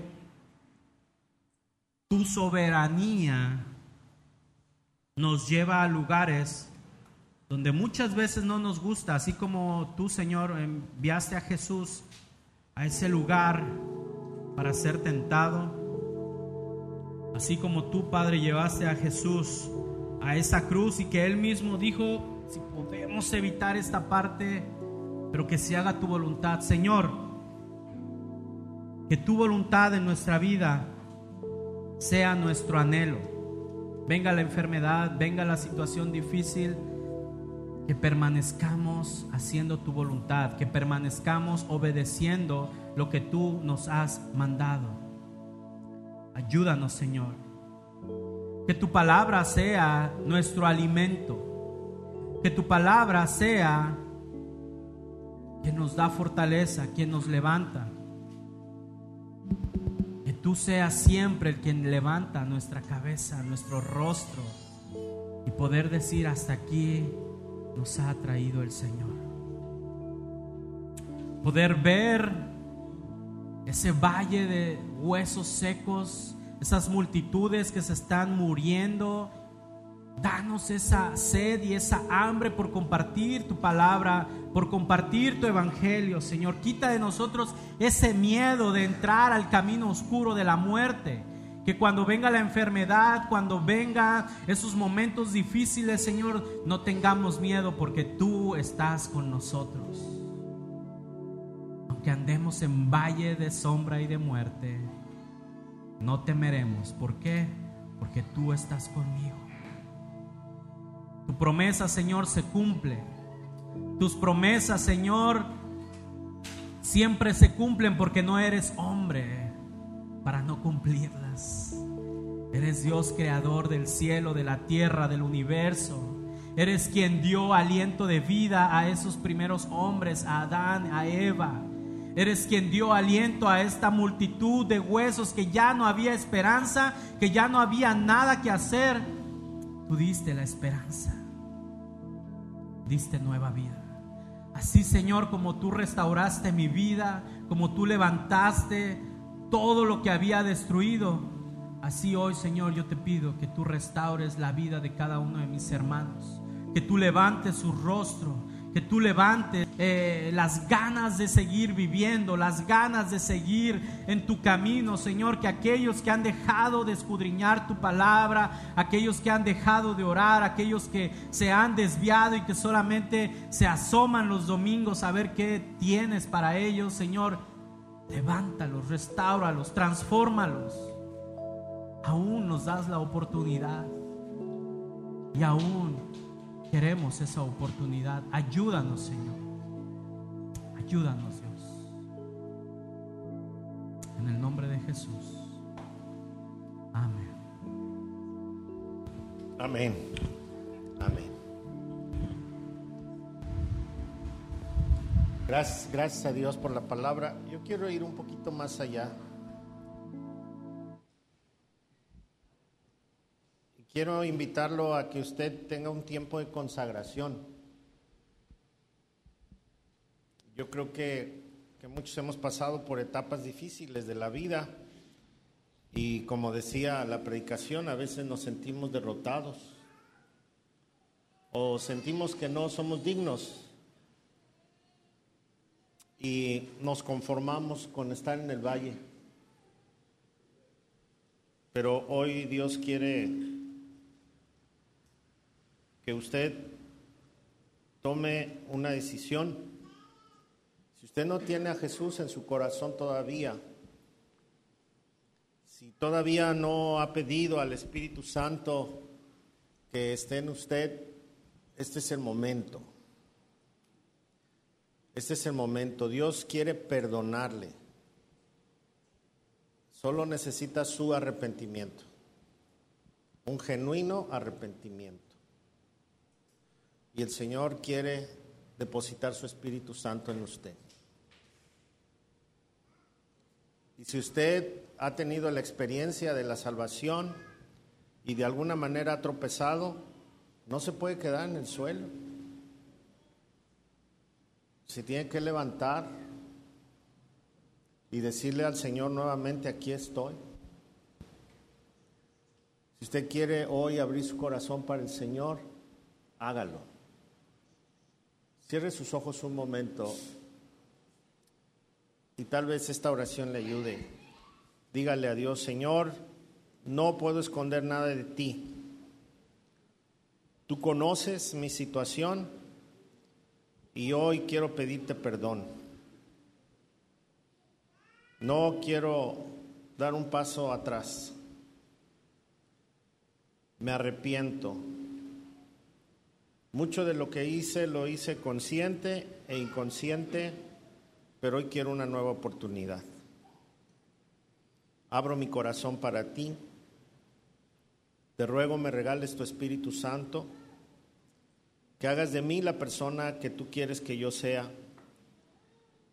tu soberanía nos lleva a lugares donde muchas veces no nos gusta, así como tú, Señor, enviaste a Jesús a ese lugar para ser tentado, así como tú, Padre, llevaste a Jesús a esa cruz y que Él mismo dijo, si podemos evitar esta parte, pero que se haga tu voluntad, Señor, que tu voluntad en nuestra vida sea nuestro anhelo. Venga la enfermedad, venga la situación difícil, que permanezcamos haciendo tu voluntad, que permanezcamos obedeciendo lo que tú nos has mandado. Ayúdanos, Señor. Que tu palabra sea nuestro alimento. Que tu palabra sea que nos da fortaleza, quien nos levanta tú seas siempre el quien levanta nuestra cabeza, nuestro rostro y poder decir hasta aquí nos ha traído el Señor. Poder ver ese valle de huesos secos, esas multitudes que se están muriendo Danos esa sed y esa hambre por compartir tu palabra, por compartir tu evangelio, Señor. Quita de nosotros ese miedo de entrar al camino oscuro de la muerte. Que cuando venga la enfermedad, cuando venga esos momentos difíciles, Señor, no tengamos miedo porque tú estás con nosotros. Aunque andemos en valle de sombra y de muerte, no temeremos. ¿Por qué? Porque tú estás conmigo. Tu promesa, Señor, se cumple. Tus promesas, Señor, siempre se cumplen porque no eres hombre para no cumplirlas. Eres Dios creador del cielo, de la tierra, del universo. Eres quien dio aliento de vida a esos primeros hombres, a Adán, a Eva. Eres quien dio aliento a esta multitud de huesos que ya no había esperanza, que ya no había nada que hacer. Tú diste la esperanza diste nueva vida. Así, Señor, como tú restauraste mi vida, como tú levantaste todo lo que había destruido, así hoy, Señor, yo te pido que tú restaures la vida de cada uno de mis hermanos que tú levantes su rostro, que tú levantes eh, las ganas de seguir viviendo, las ganas de seguir en tu camino, Señor, que aquellos que han dejado de escudriñar tu palabra, aquellos que han dejado de orar, aquellos que se han desviado y que solamente se asoman los domingos a ver qué tienes para ellos, Señor, levántalos, restauralos, transfórmalos. Aún nos das la oportunidad y aún Queremos esa oportunidad. Ayúdanos, Señor. Ayúdanos, Dios. En el nombre de Jesús. Amén. Amén. Amén. Gracias, gracias a Dios por la palabra. Yo quiero ir un poquito más allá. Quiero invitarlo a que usted tenga un tiempo de consagración. Yo creo que, muchos hemos pasado por etapas difíciles de la vida y como decía la predicación, a veces nos sentimos derrotados o sentimos que no somos dignos y nos conformamos con estar en el valle. Pero hoy Dios quiere que usted tome una decisión. Si usted no tiene a Jesús en su corazón todavía, si todavía no ha pedido al Espíritu Santo que esté en usted, este es el momento. Este es el momento. Dios quiere perdonarle. Solo necesita su arrepentimiento. Un genuino arrepentimiento. Y el Señor quiere depositar su Espíritu Santo en usted. Y si usted ha tenido la experiencia de la salvación y de alguna manera ha tropezado, no se puede quedar en el suelo. Se tiene que levantar y decirle al Señor nuevamente, aquí estoy. Si usted quiere hoy abrir su corazón para el Señor, hágalo. Cierre sus ojos un momento y tal vez esta oración le ayude. Dígale a Dios, Señor, no puedo esconder nada de ti. Tú conoces mi situación y hoy quiero pedirte perdón. No quiero dar un paso atrás. Me arrepiento mucho de lo que hice lo hice consciente e inconsciente, pero hoy quiero una nueva oportunidad. Abro mi corazón para ti. Te ruego me regales tu Espíritu Santo, que hagas de mí la persona que tú quieres que yo sea.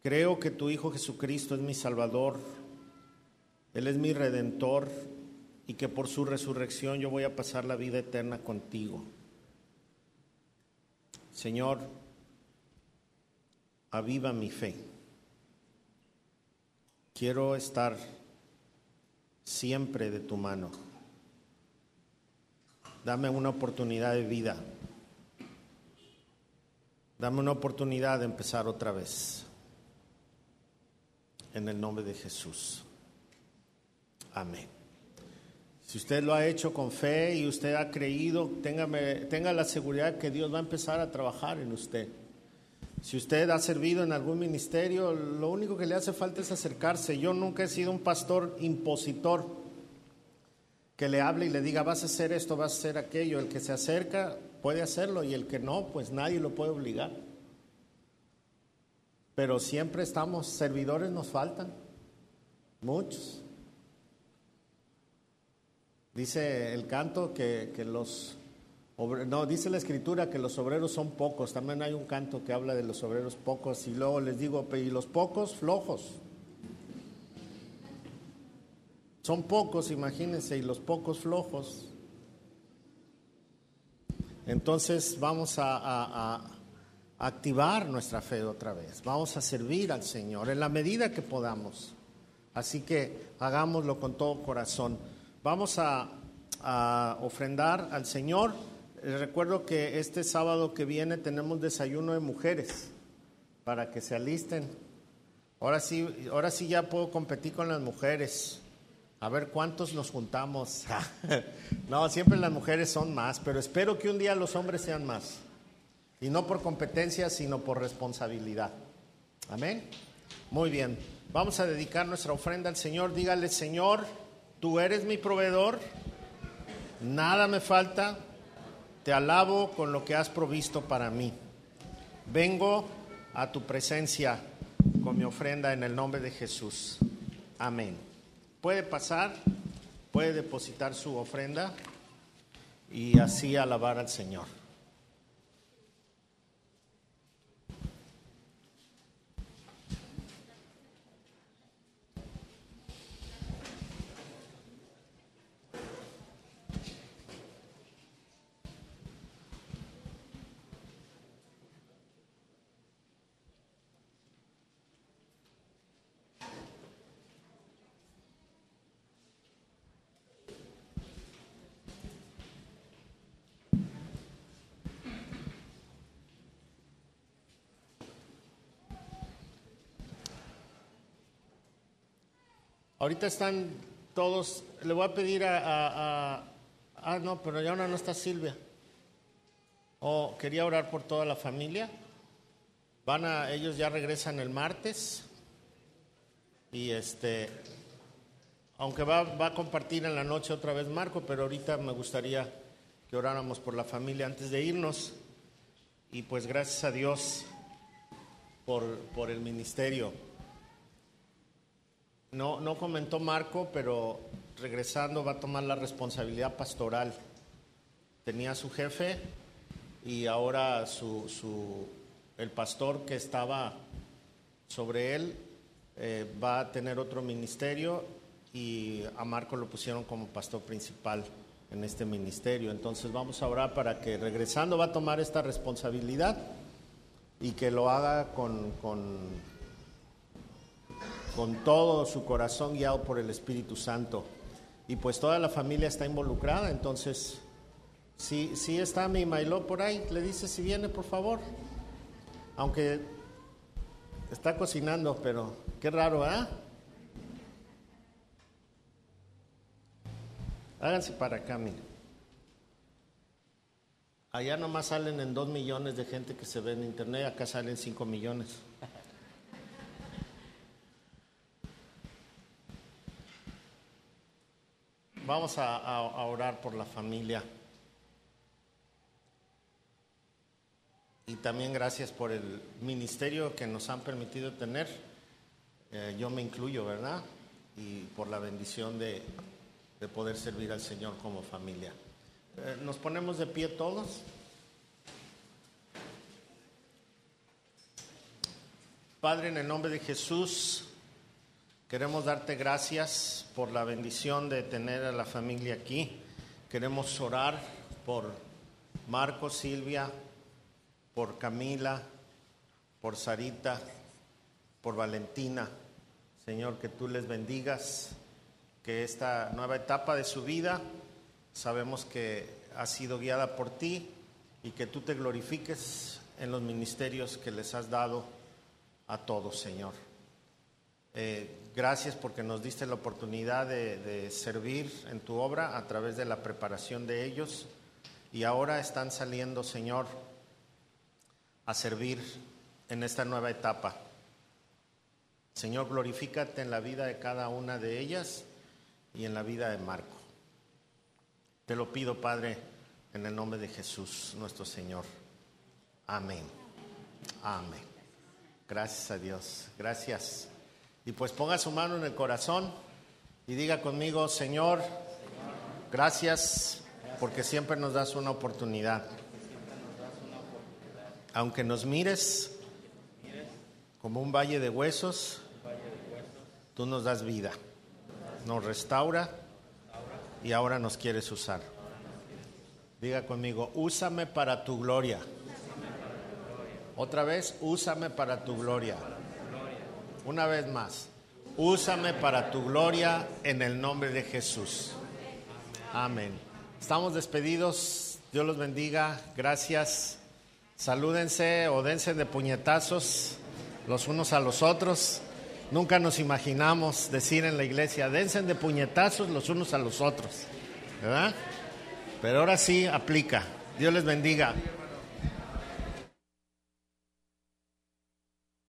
Creo que tu Hijo Jesucristo es mi Salvador, Él es mi Redentor y que por su resurrección yo voy a pasar la vida eterna contigo. Señor, aviva mi fe. Quiero estar siempre de tu mano. Dame una oportunidad de vida. Dame una oportunidad de empezar otra vez. En el nombre de Jesús. Amén. Si usted lo ha hecho con fe y usted ha creído, tenga la seguridad que Dios va a empezar a trabajar en usted. Si usted ha servido en algún ministerio, lo único que le hace falta es acercarse. Yo nunca he sido un pastor impositor que le hable y le diga, vas a hacer esto, vas a hacer aquello. El que se acerca puede hacerlo y el que no, pues nadie lo puede obligar. Pero siempre estamos, servidores nos faltan, muchos. Dice el canto que, los no, dice la escritura que los obreros son pocos. También hay un canto que habla de los obreros pocos. Y luego les digo, y los pocos flojos. Son pocos, imagínense, y los pocos flojos. Entonces vamos a, a activar nuestra fe otra vez. Vamos a servir al Señor en la medida que podamos. Así que hagámoslo con todo corazón. Vamos a, ofrendar al Señor. les recuerdo que este sábado que viene tenemos desayuno de mujeres para que se alisten. Ahora sí, ahora sí ya puedo competir con las mujeres. A ver cuántos nos juntamos. no, siempre las mujeres son más, pero espero que un día los hombres sean más. Y no por competencia, sino por responsabilidad. Amén. Muy bien. Vamos a dedicar nuestra ofrenda al Señor. Dígale, Señor, tú eres mi proveedor. Nada me falta. Te alabo con lo que has provisto para mí. Vengo a tu presencia con mi ofrenda en el nombre de Jesús. Amén. Puede pasar, puede depositar su ofrenda y así alabar al Señor. Ahorita están todos, le voy a pedir a, ah, no, pero ya ahora no está Silvia. Oh, quería orar por toda la familia. Van a, ellos ya regresan el martes. Y este, aunque va, va a compartir en la noche otra vez Marco, pero ahorita me gustaría que oráramos por la familia antes de irnos. Y pues gracias a Dios por, por el ministerio. No, no comentó Marco, pero regresando va a tomar la responsabilidad pastoral. Tenía su jefe y ahora su, su, el pastor que estaba sobre él eh, va a tener otro ministerio y a Marco lo pusieron como pastor principal en este ministerio. Entonces vamos a orar para que regresando va a tomar esta responsabilidad y que lo haga con, con con todo su corazón guiado por el Espíritu Santo. Y pues toda la familia está involucrada, entonces, si, si está mi Mailo por ahí, le dice si viene, por favor. Aunque está cocinando, pero qué raro, ¿ah? Háganse para acá, mire. Allá nomás salen en dos millones de gente que se ve en internet, acá salen cinco millones. Vamos a, orar por la familia. Y también gracias por el ministerio que nos han permitido tener. Eh, yo me incluyo, ¿verdad? Y por la bendición de, poder servir al Señor como familia. Eh, nos ponemos de pie todos. Padre, en el nombre de Jesús, Queremos darte gracias por la bendición de tener a la familia aquí. Queremos orar por Marco, Silvia, por Camila, por Sarita, por Valentina. Señor, que tú les bendigas, que esta nueva etapa de su vida sabemos que ha sido guiada por ti y que tú te glorifiques en los ministerios que les has dado a todos, Señor. Eh, Gracias porque nos diste la oportunidad de, servir en tu obra a través de la preparación de ellos y ahora están saliendo, Señor, a servir en esta nueva etapa. Señor, glorifícate en la vida de cada una de ellas y en la vida de Marco. Te lo pido, Padre, en el nombre de Jesús, nuestro Señor. Amén. Amén. Gracias a Dios. Gracias. Y pues ponga su mano en el corazón y diga conmigo, Señor, gracias porque siempre nos das una oportunidad. Aunque nos mires como un valle de huesos, tú nos das vida, nos restaura y ahora nos quieres usar. Diga conmigo, úsame para tu gloria. Otra vez, úsame para tu gloria. Una vez más, úsame para tu gloria en el nombre de Jesús. Amén. Estamos despedidos. Dios los bendiga. Gracias. Salúdense o dense de puñetazos los unos a los otros. Nunca nos imaginamos decir en la iglesia, dense de puñetazos los unos a los otros. ¿Verdad? Pero ahora sí aplica. Dios les bendiga.